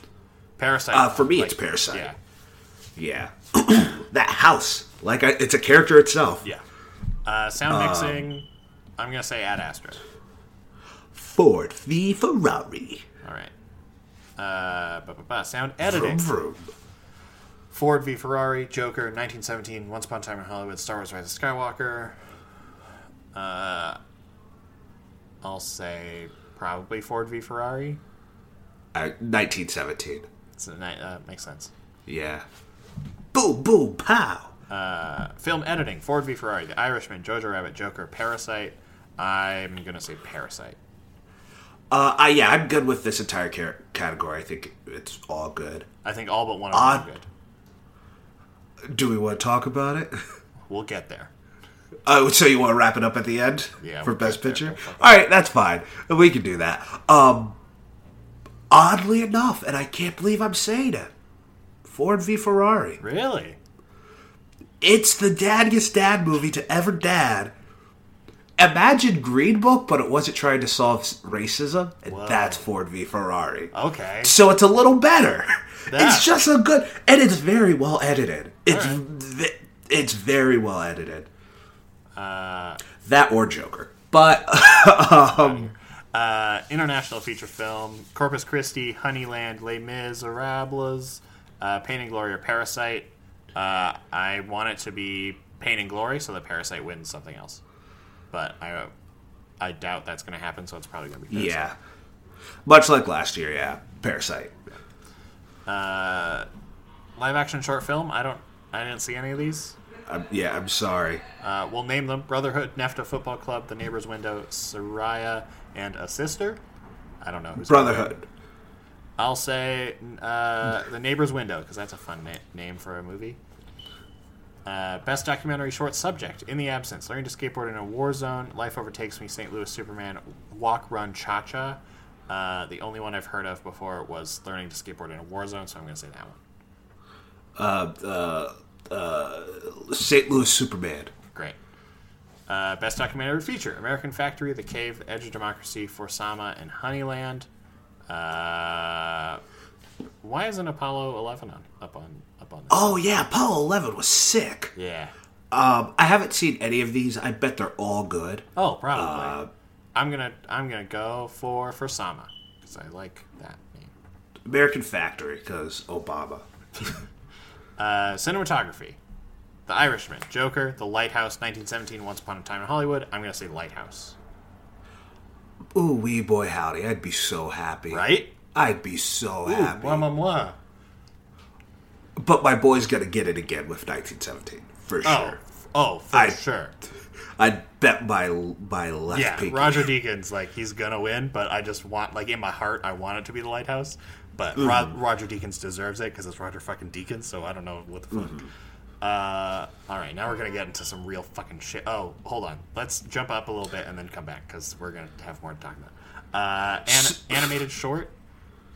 B: Parasite.
A: Uh, for me,
B: like,
A: it's Parasite.
B: Yeah,
A: yeah. that house, like I, it's a character itself.
B: yeah. Uh, sound mixing. I'm gonna say Ad Astra.
A: Ford v Ferrari.
B: All right. Uh, ba, ba, ba. Sound editing.
A: vroom. vroom.
B: Ford v Ferrari, Joker, 1917, Once Upon a Time in Hollywood, Star Wars: Rise of Skywalker. Uh, I'll say probably Ford v Ferrari.
A: Uh, 1917.
B: So, uh, makes sense.
A: Yeah. Boom, boom, pow.
B: Uh, film editing: Ford v Ferrari, The Irishman, Jojo Rabbit, Joker, Parasite. I'm gonna say Parasite.
A: Uh, I, yeah, I'm good with this entire car- category. I think it's all good.
B: I think all but one of them
A: Odd-
B: are good.
A: Do we want to talk about it?
B: We'll get there.
A: Oh, so you want to wrap it up at the end?
B: Yeah,
A: For
B: we'll
A: Best. Picture?
B: We'll
A: All right, that's fine. We can do that. Um, oddly enough, and I can't believe I'm saying it, Ford v Ferrari.
B: Really?
A: It's the daddiest dad movie to ever dad. Imagine Green Book, but it wasn't trying to solve racism, and
B: Whoa.
A: that's Ford v Ferrari.
B: Okay.
A: So it's a little better.
B: That-
A: It's just a good, and it's very well edited. It's
B: right.
A: it's very well edited.
B: Uh,
A: That or Joker, but um,
B: uh, international feature film: Corpus Christi, Honeyland, Les Miserables, uh, Pain and Glory, or Parasite. Uh, I want it to be Pain and Glory, so that Parasite wins something else. But I, I doubt that's going to happen. So it's probably going to be Parasite.
A: yeah, much like last year, yeah, Parasite.
B: Uh, live action short film. I don't. I didn't see any of these.
A: Yeah, I'm sorry.
B: Uh, we'll name them: Brotherhood, NEFTA Football Club, The Neighbor's Window, Soraya, and a sister. I don't know who's
A: Brotherhood.
B: I'll say uh, The Neighbor's Window because that's a fun na- name for a movie. Uh, best documentary short subject: In the Absence, Learning to Skateboard in a War Zone, Life Overtakes Me, St. Louis Superman, Walk, Run, Cha Cha. Uh, the only one I've heard of before was Learning to Skateboard in a War Zone, so I'm going to say that one.
A: Uh, uh, uh, St. Louis Superman.
B: Great. Uh, best documentary feature: American Factory, The Cave, The Edge of Democracy, For Sama, and Honeyland. Uh, why isn't Apollo 11 on up on up on? This?
A: Oh yeah, Apollo 11 was sick.
B: Yeah.
A: Um, I haven't seen any of these. I bet they're all good.
B: Oh, probably.
A: Uh,
B: I'm gonna I'm gonna go for for Sama because I like that name.
A: American Factory, because Obama.
B: Uh, cinematography: The Irishman, Joker, The Lighthouse, 1917, Once Upon a Time in Hollywood. I'm gonna say Lighthouse.
A: Ooh, wee boy howdy. I'd be so happy.
B: Right?
A: I'd be so
B: Ooh,
A: happy.
B: moi, moi, moi.
A: But my boy's gonna get it again with 1917 for
B: Oh,
A: sure.
B: oh, for
A: I-
B: sure.
A: I'd bet my my left
B: Yeah,
A: pinky.
B: Roger Deakins, like he's gonna win, but I just want, like in my heart, I want it to be the Lighthouse. But
A: Mm-hmm.
B: Ro- Roger Deakins deserves it because it's Roger fucking Deakins. So I don't know what the fuck.
A: Mm-hmm.
B: Uh, all right, now we're gonna get into some real fucking shit. Oh, hold on, let's jump up a little bit and then come back because we're gonna have more to talk about. Uh, an- animated short.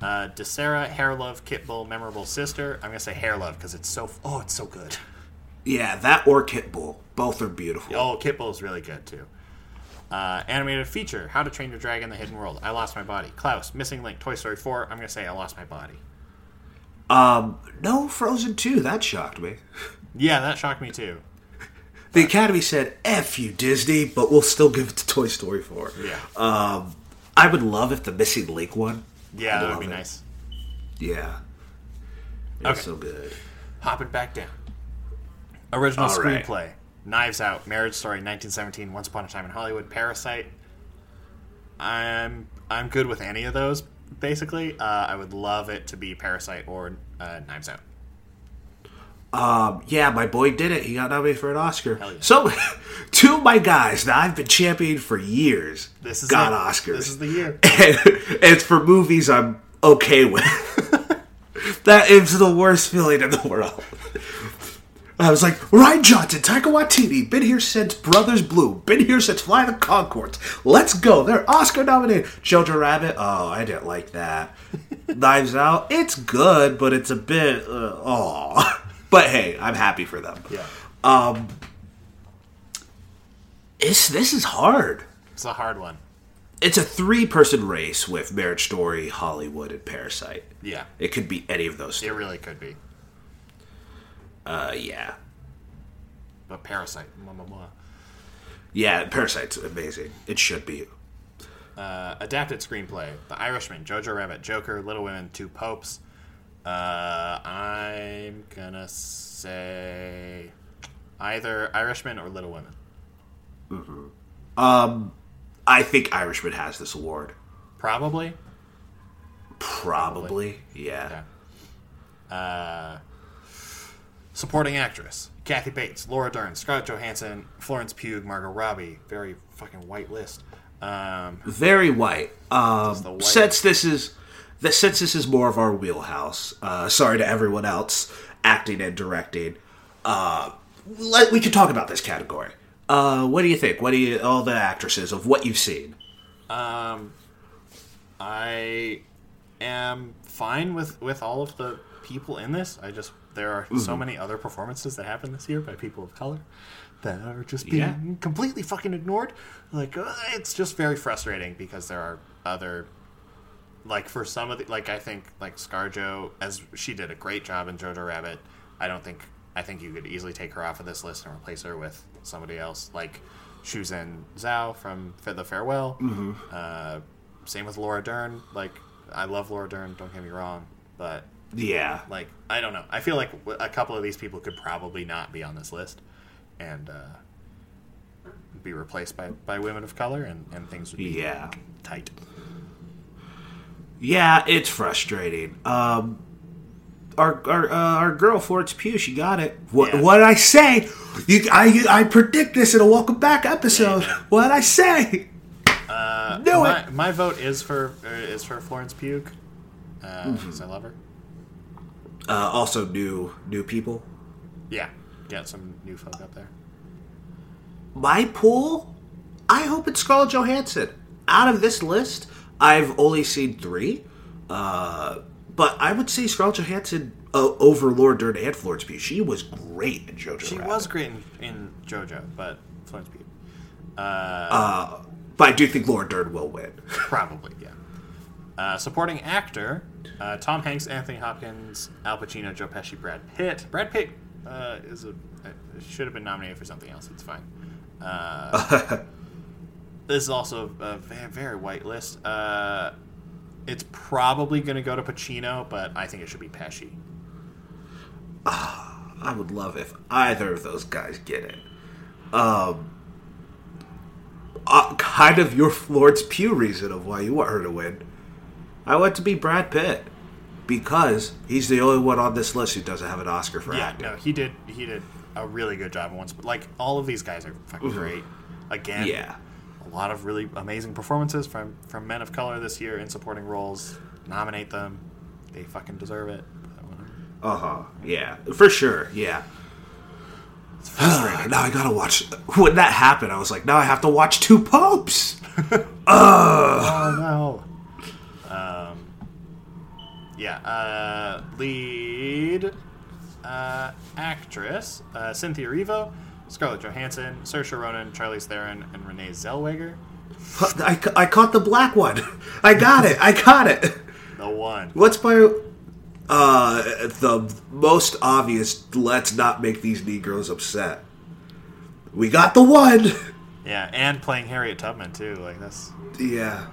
B: Uh, Desera, Hair Love, Kitbull, Memorable Sister. I'm gonna say Hair Love because it's so oh it's so good.
A: Yeah, that or Kitbull. Both are beautiful.
B: Oh, Kitbull is really good too. Uh, animated feature: How to Train Your Dragon: The Hidden World. I lost my body. Klaus, Missing Link, Toy Story 4. I'm gonna say I lost my body.
A: Um, no Frozen 2. That shocked me.
B: Yeah, that shocked me too.
A: The Academy said, F you, Disney, but we'll still give it to Toy Story 4.
B: Yeah,
A: Um, I would love if the Missing Link one.
B: Yeah, that would be
A: it.
B: nice.
A: Yeah. It's
B: Okay.
A: so good.
B: Hopping back down. Original
A: All right.
B: screenplay: Knives Out, Marriage Story, 1917, Once Upon a Time in Hollywood, Parasite. I'm I'm good with any of those. Basically, uh, I would love it to be Parasite or uh, Knives Out.
A: Um, yeah, my boy did it. He got nominated for an Oscar.
B: Yeah.
A: So, two of my guys that I've been championing for years
B: This is
A: got
B: it.
A: Oscars.
B: This is the year.
A: and it's for movies I'm okay with. that is the worst feeling in the world. I was like, Rian Johnson, Taika Waititi, been here since Brothers Bloom, been here since Fly the Conchords. Let's go. They're Oscar nominated. Jojo Rabbit, oh, I didn't like that. Knives Out, it's good, but it's a bit, uh, oh. But hey, I'm happy for them.
B: Yeah.
A: Um, it's, this is hard.
B: It's a hard one.
A: It's a three person race with Marriage Story, Hollywood, and Parasite.
B: Yeah.
A: It could be any of those
B: It
A: three.
B: really could be.
A: Uh, yeah.
B: But Parasite. Mwah, mwah, mwah.
A: Yeah, Parasite's amazing. It should be.
B: Uh, adapted screenplay: The Irishman, Jojo Rabbit, Joker, Little Women, Two Popes. Uh, I'm gonna say either Irishman or Little Women.
A: Um, I think Irishman has this award.
B: Probably.
A: Probably. Yeah.
B: Yeah. Uh, supporting actress: Kathy Bates, Laura Dern, Scarlett Johansson, Florence Pugh, Margot Robbie. Very fucking white list. Um,
A: Very white. Um,
B: white-
A: since this is the since this is more of our wheelhouse. Uh, sorry to everyone else acting and directing. Uh, let, we could talk about this category. Uh, what do you think? What do you all the actresses of what you've seen?
B: Um, I am fine with with all of the people in this. I just there are
A: Mm-hmm.
B: so many other performances that happen this year by people of color that are just being
A: Yeah.
B: completely fucking ignored. Like uh, it's just very frustrating because there are other like for some of the like I think like ScarJo as she did a great job in Jojo Rabbit. I don't think I think you could easily take her off of this list and replace her with somebody else like Shuzhen Zhao from The Farewell.
A: Mm-hmm.
B: Uh, same with Laura Dern. Like I love Laura Dern. Don't get me wrong, but
A: Yeah.
B: like I don't know. I feel like a couple of these people could probably not be on this list and uh, be replaced by, by women of color, and, and things would be
A: Yeah.
B: tight.
A: Yeah, it's frustrating. Um, our our uh, our girl Florence Pugh, she got it. What
B: Yeah.
A: what did I say? You, I I predict this in a welcome back episode.
B: Yeah, yeah.
A: What did I say?
B: Uh,
A: Do
B: my, my vote is for uh, is for Florence Pugh
A: Mm-hmm.
B: because I love her.
A: Uh, also, new new people.
B: Yeah, get some new folk up there.
A: My pool. I hope it's Scarlett Johansson. Out of this list, I've only seen three, uh, but I would say Scarlett Johansson uh, over Laura Dern and Florence Pugh. She was great in JoJo.
B: She
A: Rabbit.
B: was great in, in JoJo, but Florence Pugh. Uh,
A: Uh, but I do think Laura Dern will win.
B: Probably, yeah. Uh, supporting actor: uh, Tom Hanks, Anthony Hopkins, Al Pacino, Joe Pesci, Brad Pitt. Brad Pitt uh, is a should have been nominated for something else. It's fine. This is also a very, very white list. Uh, it's probably going to go to Pacino, but I think it should be Pesci.
A: I would love if either of those guys get it. Um, uh, kind of your Florence Pugh reason of why you want her to win. I want to be Brad Pitt because he's the only one on this list who doesn't have an Oscar for
B: Yeah,
A: acting.
B: no, he did. He did a really good job once. But like all of these guys are fucking great. Again,
A: Yeah.
B: A lot of really amazing performances from from men of color this year in supporting roles. Nominate them; they fucking deserve it.
A: Uh huh. Yeah, for sure. Yeah. Now I gotta watch. When that happened, I was like, now I have to watch Two Popes.
B: oh no. Um. Yeah. Uh, lead uh, actress uh, Cynthia Erivo, Scarlett Johansson, Saoirse Ronan, Charlize Theron, and Renee Zellweger.
A: I, I caught the black one. I got it. I got it.
B: The one.
A: What's my uh the most obvious let's not make these negroes upset. We got the one.
B: Yeah, and playing Harriet Tubman too. Like that's.
A: Yeah.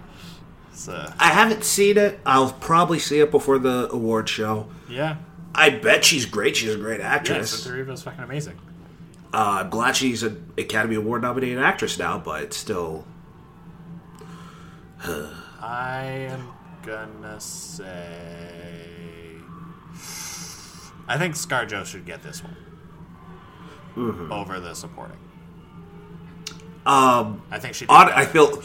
B: It's, uh,
A: I haven't seen it. I'll probably see it before the award show.
B: yeah.
A: I bet she's great. She's a great actress. Yeah.
B: Cynthia Erivo's fucking amazing.
A: Uh, I'm glad she's an Academy Award nominated actress now, but still
B: I am gonna say. I think ScarJo should get this one over the supporting.
A: um
B: I think she.
A: I feel-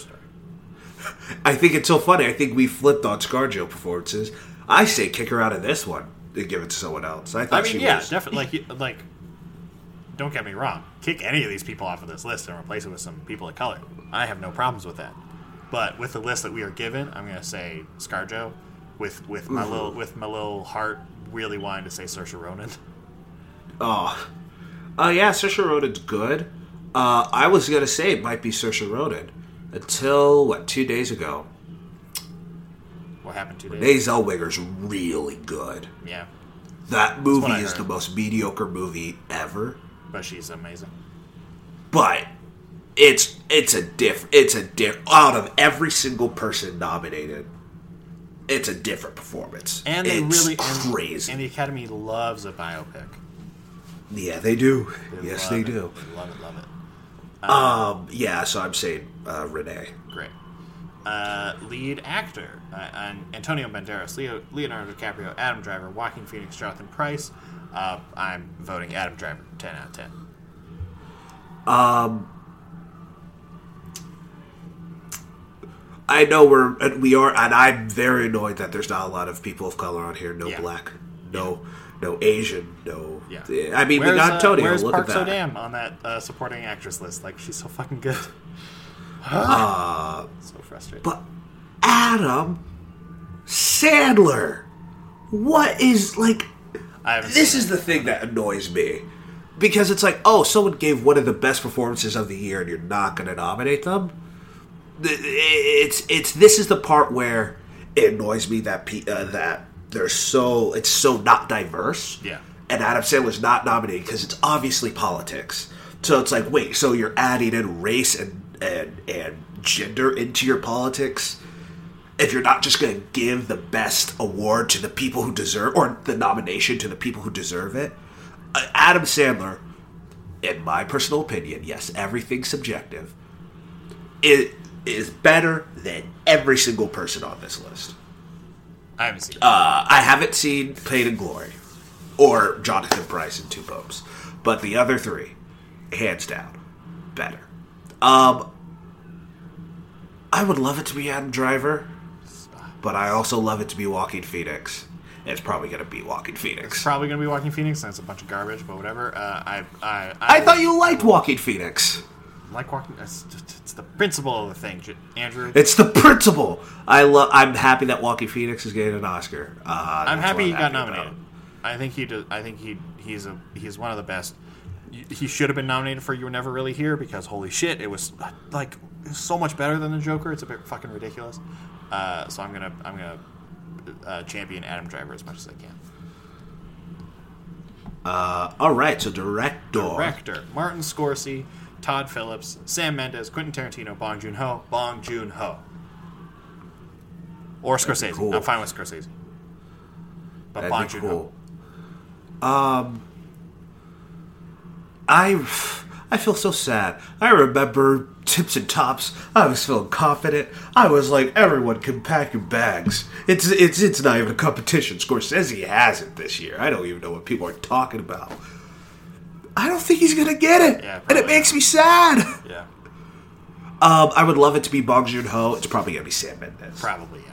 A: I think it's so funny. I think we flipped on ScarJo performances. I say kick her out of this one and give it to someone else. I thought
B: I mean,
A: she
B: yeah,
A: was.
B: definitely. Like, like, don't get me wrong. Kick any of these people off of this list and replace it with some people of color. I have no problems with that. But with the list that we are given, I'm going to say ScarJo, with with my little with my little heart really wanting to say Saoirse Ronan.
A: Oh, uh, yeah, Saoirse Ronan's good. Uh, I was gonna say it might be Saoirse Ronan until what two days ago.
B: What happened two days?
A: Renee Zellweger's really good.
B: Yeah,
A: That movie is
B: heard.
A: the most mediocre movie ever,
B: but she's amazing.
A: but it's it's a diff it's a diff out of every single person nominated. It's a different performance,
B: And they
A: it's
B: really
A: crazy.
B: And, the Academy loves a biopic.
A: yeah, they do.
B: They
A: yes, they
B: it.
A: do.
B: They love it, love it.
A: Um, yeah, so I'm saying uh, Renee.
B: Great. Uh, lead actor uh, and Antonio Banderas, Leo, Leonardo DiCaprio, Adam Driver, Joaquin Phoenix, Jonathan Pryce. Uh, I'm voting Adam Driver, ten out of ten.
A: Um, I know we're and we are, and I'm very annoyed that there's not a lot of people of color on here. No
B: Yeah.
A: black, no, no Asian, no.
B: Yeah.
A: I mean, we got
B: uh, Where's
A: Look
B: Park
A: at that.
B: Sodam on that uh, supporting actress list? Like she's so fucking good.
A: Uh,
B: so frustrating.
A: but Adam Sandler, what is like? This is the thing that annoys me because it's like, oh, someone gave one of the best performances of the year, and you're not going to nominate them. It's it's this is the part where it annoys me that pe- uh, that they're so it's so not diverse.
B: Yeah.
A: and Adam Sandler's not nominated because it's obviously politics. So it's like, wait, so you're adding in race and and and gender into your politics? If you're not just going to give the best award to the people who deserve, or the nomination to the people who deserve it, uh, Adam Sandler, in my personal opinion, yes, everything's subjective, it is better than every single person on this list.
B: I haven't seen.
A: Uh, I haven't seen Pain and Glory or Jonathan Pryce in Two Popes, but the other three, hands down, better. Um, I would love it to be Adam Driver, but I also love it to be Joaquin Phoenix. It's probably going to be Joaquin Phoenix.
B: It's probably gonna be Joaquin Phoenix, and it's a bunch of garbage, but whatever. Uh, I, I,
A: I thought you liked Joaquin Phoenix.
B: like Joaquin. It's, it's the principle of the thing, Andrew.
A: It's the principle. I love. I'm happy that Joaquin Phoenix is getting an Oscar. Uh,
B: I'm happy
A: what
B: he got
A: about.
B: nominated. I think he does. I think he he's a he's one of the best. He should have been nominated for You Were Never Really Here because holy shit, it was like so much better than the Joker. It's a bit fucking ridiculous. Uh, so I'm gonna I'm gonna uh, champion Adam Driver as much as I can.
A: Uh, all right, so director.
B: Director Martin Scorsese, Todd Phillips, Sam Mendes, Quentin Tarantino, Bong Joon Ho, Bong Joon Ho, or Scorsese.
A: cool.
B: I'm fine with Scorsese, but
A: That'd
B: Bong Joon
A: cool.
B: Ho.
A: Um, I I feel so sad. I remember tips and tops. I was feeling confident. I was like, everyone can pack your bags. It's it's it's not even a competition. Scorsese has it this year. I don't even know what people are talking about. I don't think he's gonna get it,
B: Yeah,
A: and it makes me sad.
B: Yeah,
A: Um, I would love it to be Bong Joon Ho. It's probably gonna be Sam Mendes.
B: probably yeah.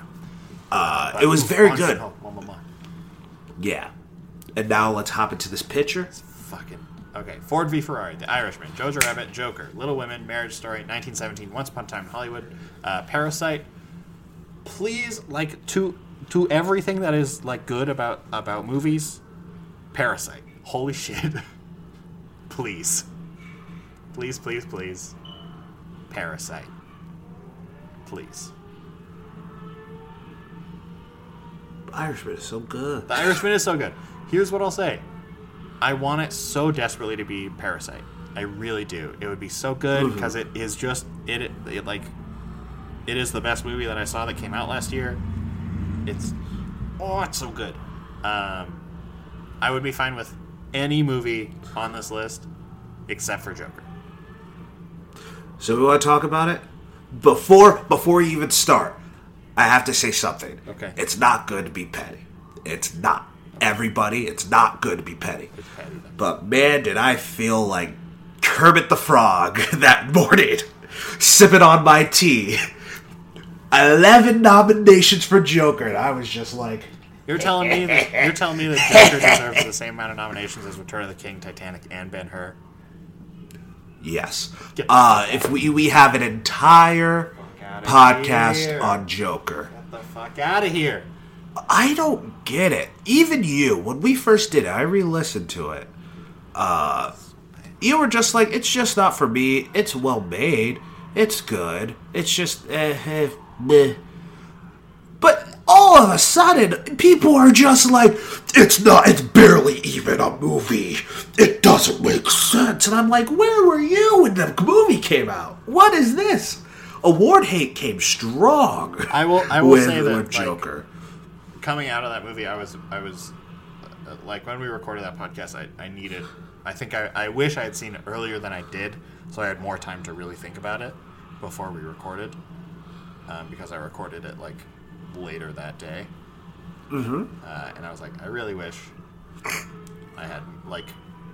A: Uh, it was very good. Yeah. And now let's hop into this picture.
B: Fucking okay. Ford v Ferrari, The Irishman, Jojo Rabbit, Joker, Little Women, Marriage Story, 1917, Once Upon a Time in Hollywood, uh, Parasite. Please, like to to everything that is like good about about movies, Parasite. Holy shit! please, please, please, please, Parasite. Please.
A: The Irishman is so good.
B: The Irishman is so good. Here's what I'll say. I want it so desperately to be Parasite. I really do. It would be so good
A: Mm-hmm.
B: because it is just it, it, it like it is the best movie that I saw that came out last year. It's oh, it's so good. Um, I would be fine with any movie on this list except for Joker.
A: So we want to talk about it before before you even start. I have to say something.
B: Okay.
A: It's not good to be petty. It's not. Everybody, it's not good to be petty.
B: Petty.
A: But man, did I feel like Kermit the Frog that morning, sipping on my tea. 11 nominations for Joker. And I was just like,
B: You're telling me that you're telling me that Joker deserves the same amount of nominations as Return of the King, Titanic, and Ben Hur.
A: yes. Uh, if we we have an entire podcast
B: here.
A: on Joker.
B: Get the fuck out of here.
A: I don't get it. Even you, when we first did it, I re-listened to it. Uh, you were just like, "It's just not for me. It's well made. It's good. It's just eh, eh, meh." But all of a sudden, people are just like, "It's not. It's barely even a movie. It doesn't make sense." And I'm like, "Where were you when the movie came out? What is this?" Award hate came strong.
B: I will- I will
A: with,
B: say that,
A: with
B: like,
A: Joker.
B: Coming out of that movie, I was I was uh, like when we recorded that podcast, I, I needed. I think I, I wish I had seen it earlier than I did, so I had more time to really think about it before we recorded. Um, because I recorded it like later that day, mm-hmm. uh, and I was like, I really wish I had like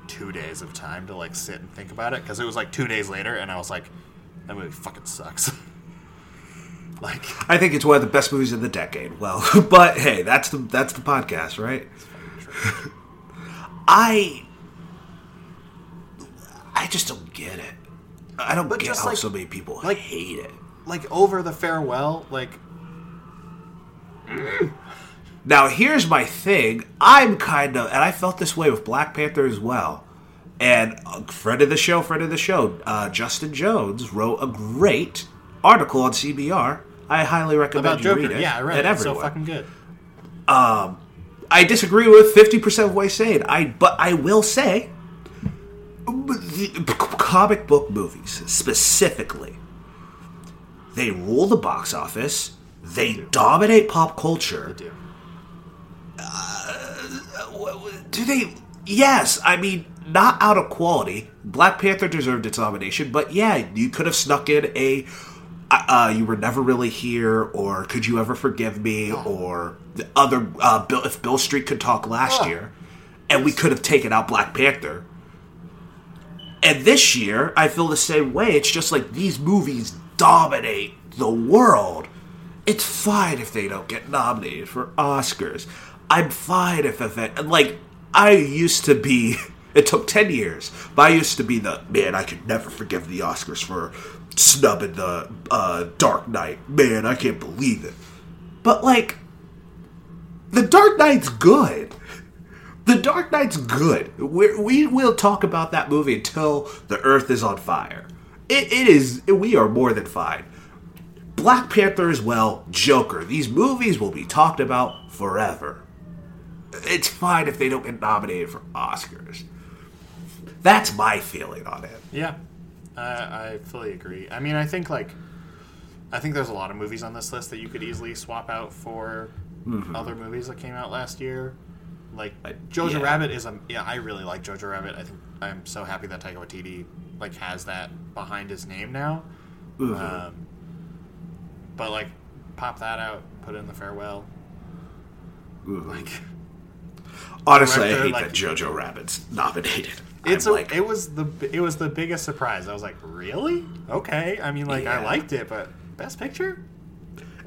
B: two days of time to like sit and think about it because it was like two days later, and I was like, that movie fucking sucks. like.
A: I think it's one of the best movies of the decade. Well, but hey, that's the that's the podcast, right? I I just don't get it. I don't
B: But
A: get
B: just
A: how
B: like-
A: so many people
B: like-
A: hate it.
B: like over the farewell like
A: Now, here's my thing. I'm kind of, and I felt this way with Black Panther as well. And a friend of the show, friend of the show, uh, Justin Jones wrote a great article on CBR. I highly recommend
B: about
A: you
B: Joker.
A: read it.
B: Yeah, I read it. It's so fucking good.
A: Um, I disagree with fifty percent of what he's saying. I but I will say, comic book movies specifically, they rule the box office. They dominate pop culture.
B: Dude.
A: Uh, do they? Yes, I mean not out of quality. Black Panther deserved its nomination, but yeah, you could have snuck in a. Uh, you were never really here, or could you ever forgive me, or the other. Uh, Beale, if Beale Street could talk last
B: Oh.
A: year, and we could have taken out Black Panther. And this year, I feel the same way. It's just like these movies dominate the world. It's fine if they don't get nominated for Oscars. I'm fine if event like I used to be. It took ten years, but I used to be the man. I could never forgive the Oscars for snubbing the uh, Dark Knight. Man, I can't believe it. But like, the Dark Knight's good. The Dark Knight's good. We're, we will talk about that movie until the Earth is on fire. It, it is. We are more than fine. Black Panther as well. Joker. These movies will be talked about forever. It's fine if they don't get nominated for Oscars. That's my feeling on it.
B: Yeah, I, I fully agree. I mean, I think like, I think there's a lot of movies on this list that you could easily swap out for mm-hmm. other movies that came out last year. Like Jojo
A: yeah.
B: Rabbit is a yeah. I really like Jojo Rabbit. I think I'm so happy that Taika Waititi like has that behind his name now. Mm-hmm. Um, but like, pop that out, put it in the farewell. Mm-hmm. Like,
A: Honestly, I hate
B: like-
A: that Jojo Rabbit's nominated.
B: It's a,
A: like,
B: it was the it was the biggest surprise. I was like, really? Okay. I mean, like I liked it, but best picture.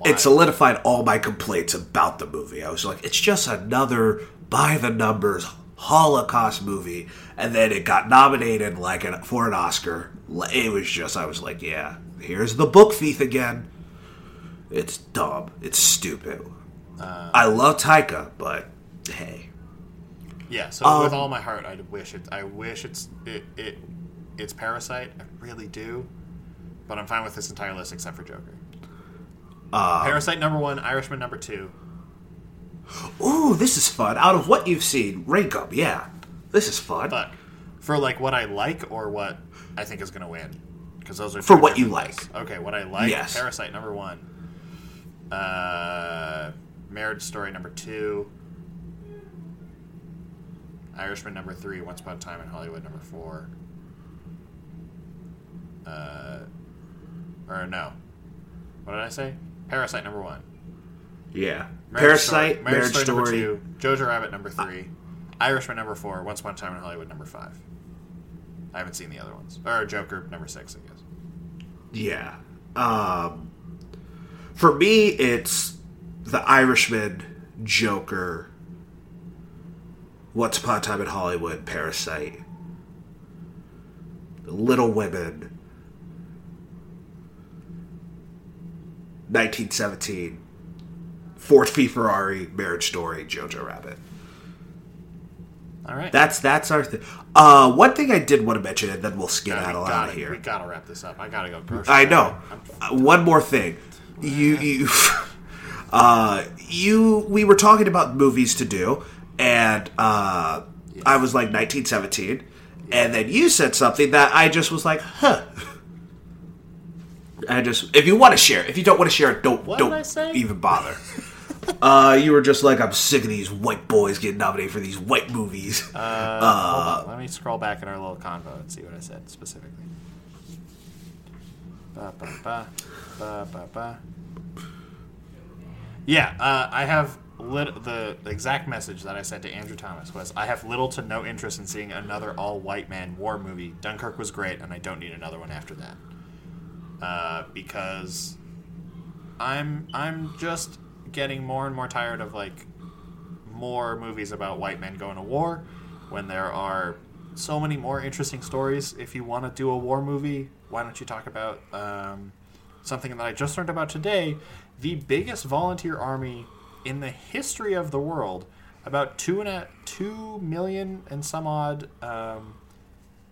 A: it solidified all my complaints about the movie. I was like, it's just another by the numbers Holocaust movie, and then it got nominated like an, for an Oscar. It was just, I was like, yeah, here's the book thief again. It's dumb. It's stupid. Uh, I love Taika, but hey,
B: Yeah. So
A: Um,
B: with all my heart, I wish it. I wish it's it, it it's Parasite. I really do. But I'm fine with this entire list except for Joker.
A: Uh,
B: Parasite number one, Irishman number two.
A: ooh, this is fun. Out of what you've seen, rank up. Yeah, this is fun.
B: Fuck. For like what I like or what I think is gonna win. Because those are
A: For what you
B: different
A: like.
B: lists. Okay, what I like.
A: Yes.
B: Parasite number one. Uh, Marriage Story number two. Irishman number three. Once Upon a Time in Hollywood number four. Uh, or no, what did I say? Parasite number one.
A: yeah,
B: Marriage
A: Parasite,
B: Story,
A: Marriage Story.
B: number two. Jojo Rabbit number three. Irishman number four. Once Upon a Time in Hollywood number five. I haven't seen the other ones. Or Joker number six, I guess.
A: Yeah. Um, For me, it's The Irishman, Joker, Once Upon a Time in Hollywood, Parasite, Little Women, 1917, Ford v Ferrari, Marriage Story, Jojo Rabbit.
B: All right.
A: That's that's our thing. Uh, one thing I did want to mention, and then we'll skip out
B: gotta,
A: of here.
B: We gotta wrap this up. I gotta go grocery.
A: I know. Uh, one more thing. You you uh you we were talking about movies to do and uh I was like 1917 and then you said something that I just was like, "Huh." I just if you want to share, if you don't want to share don't
B: What
A: don't even bother. uh you were just like I'm sick of these white boys getting nominated for these white movies.
B: Uh, hold on. Let me scroll back in our little convo and see what I said specifically. Ba, ba, ba, ba, ba, ba. Yeah, uh, I have lit- the exact message that I sent to Andrew Thomas was I have little to no interest in seeing another all white man war movie. Dunkirk was great, and I don't need another one after that. Uh, because I'm I'm just getting more and more tired of like more movies about white men going to war when there are so many more interesting stories. If you want to do a war movie, why don't you talk about um, something that I just learned about today? The biggest volunteer army in the history of the world. About two and a two million and some odd um,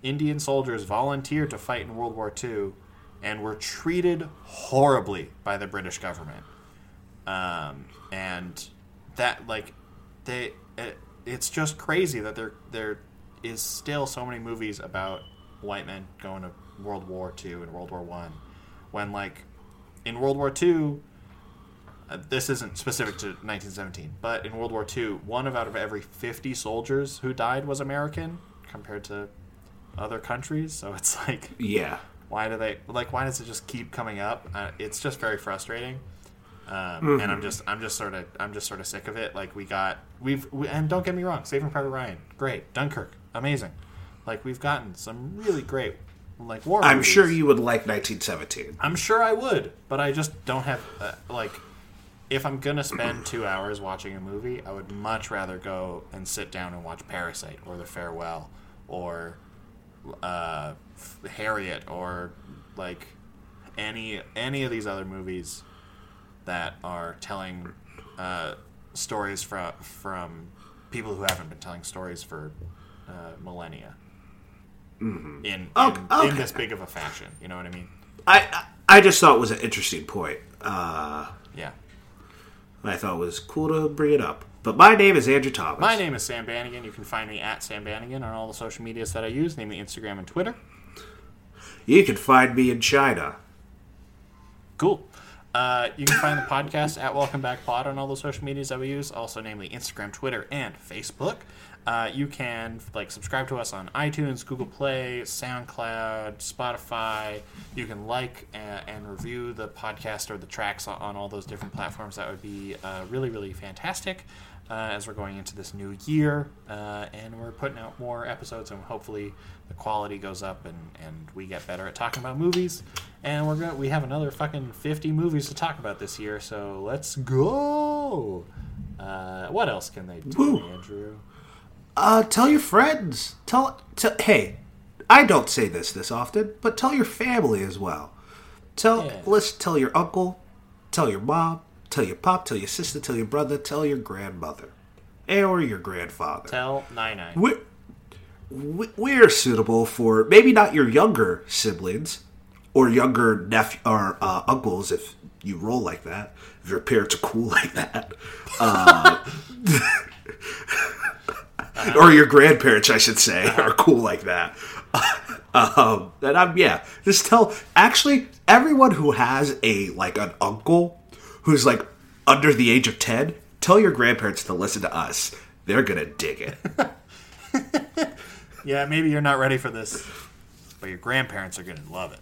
B: Indian soldiers volunteered to fight in World War II and were treated horribly by the British government. Um, and that, like, they, it, it's just crazy that there there is still so many movies about white men going to World War II and World War One, when like in World War II, uh, this isn't specific to 1917, but in World War II, one of out of every 50 soldiers who died was American compared to other countries. So it's like,
A: yeah.
B: why do they like? Why does it just keep coming up? Uh, it's just very frustrating. Um, And I'm just, I'm just sort of, I'm just sort of sick of it. Like we got, we've, we, and don't get me wrong, Saving Private Ryan, great, Dunkirk, amazing. Like we've gotten some really great, like war.
A: I'm
B: movies.
A: sure you would like 1917.
B: I'm sure I would, but I just don't have uh, like. If I'm gonna spend two hours watching a movie, I would much rather go and sit down and watch Parasite or The Farewell or uh, Harriet or like any any of these other movies that are telling uh, stories from from people who haven't been telling stories for uh, millennia in in,
A: Okay,
B: in this big of a fashion. You know what I mean?
A: I I just thought it was an interesting point. Uh,
B: Yeah.
A: I thought it was cool to bring it up. But my name is Andrew Thomas.
B: My name is Sam Bannigan. You can find me at Sam Bannigan on all the social medias that I use, namely Instagram and Twitter.
A: You can find me in China.
B: Cool. Uh, you can find the podcast at Welcome Back Pod on all the social medias that we use, also namely Instagram, Twitter, and Facebook. Uh, you can like subscribe to us on iTunes, Google Play, SoundCloud, Spotify. You can like and, and review the podcast or the tracks on, on all those different platforms. That would be uh, really, really fantastic uh, as we're going into this new year. Uh, and we're putting out more episodes, and hopefully the quality goes up and, and we get better at talking about movies. And we're going we have another fucking 50 movies to talk about this year, so let's go. Uh, what else can they do,
A: Woo.
B: Andrew?
A: Uh, tell your friends. Tell, tell. Hey, I don't say this this often, but tell your family as well. Tell,
B: Yeah.
A: let's tell your uncle, tell your mom, tell your pop, tell your sister, tell your brother, tell your grandmother, or your grandfather.
B: Tell Nai Nai.
A: we're, we- we're suitable for maybe not your younger siblings or younger nephew or uh, uncles if you roll like that if your parents are cool like that uh, or your grandparents i should say are cool like that. Um, and i'm yeah just tell actually everyone who has a like an uncle who's like under the age of 10 tell your grandparents to listen to us. They're gonna dig it.
B: Yeah, maybe you're not ready for this, but your grandparents are going to love it.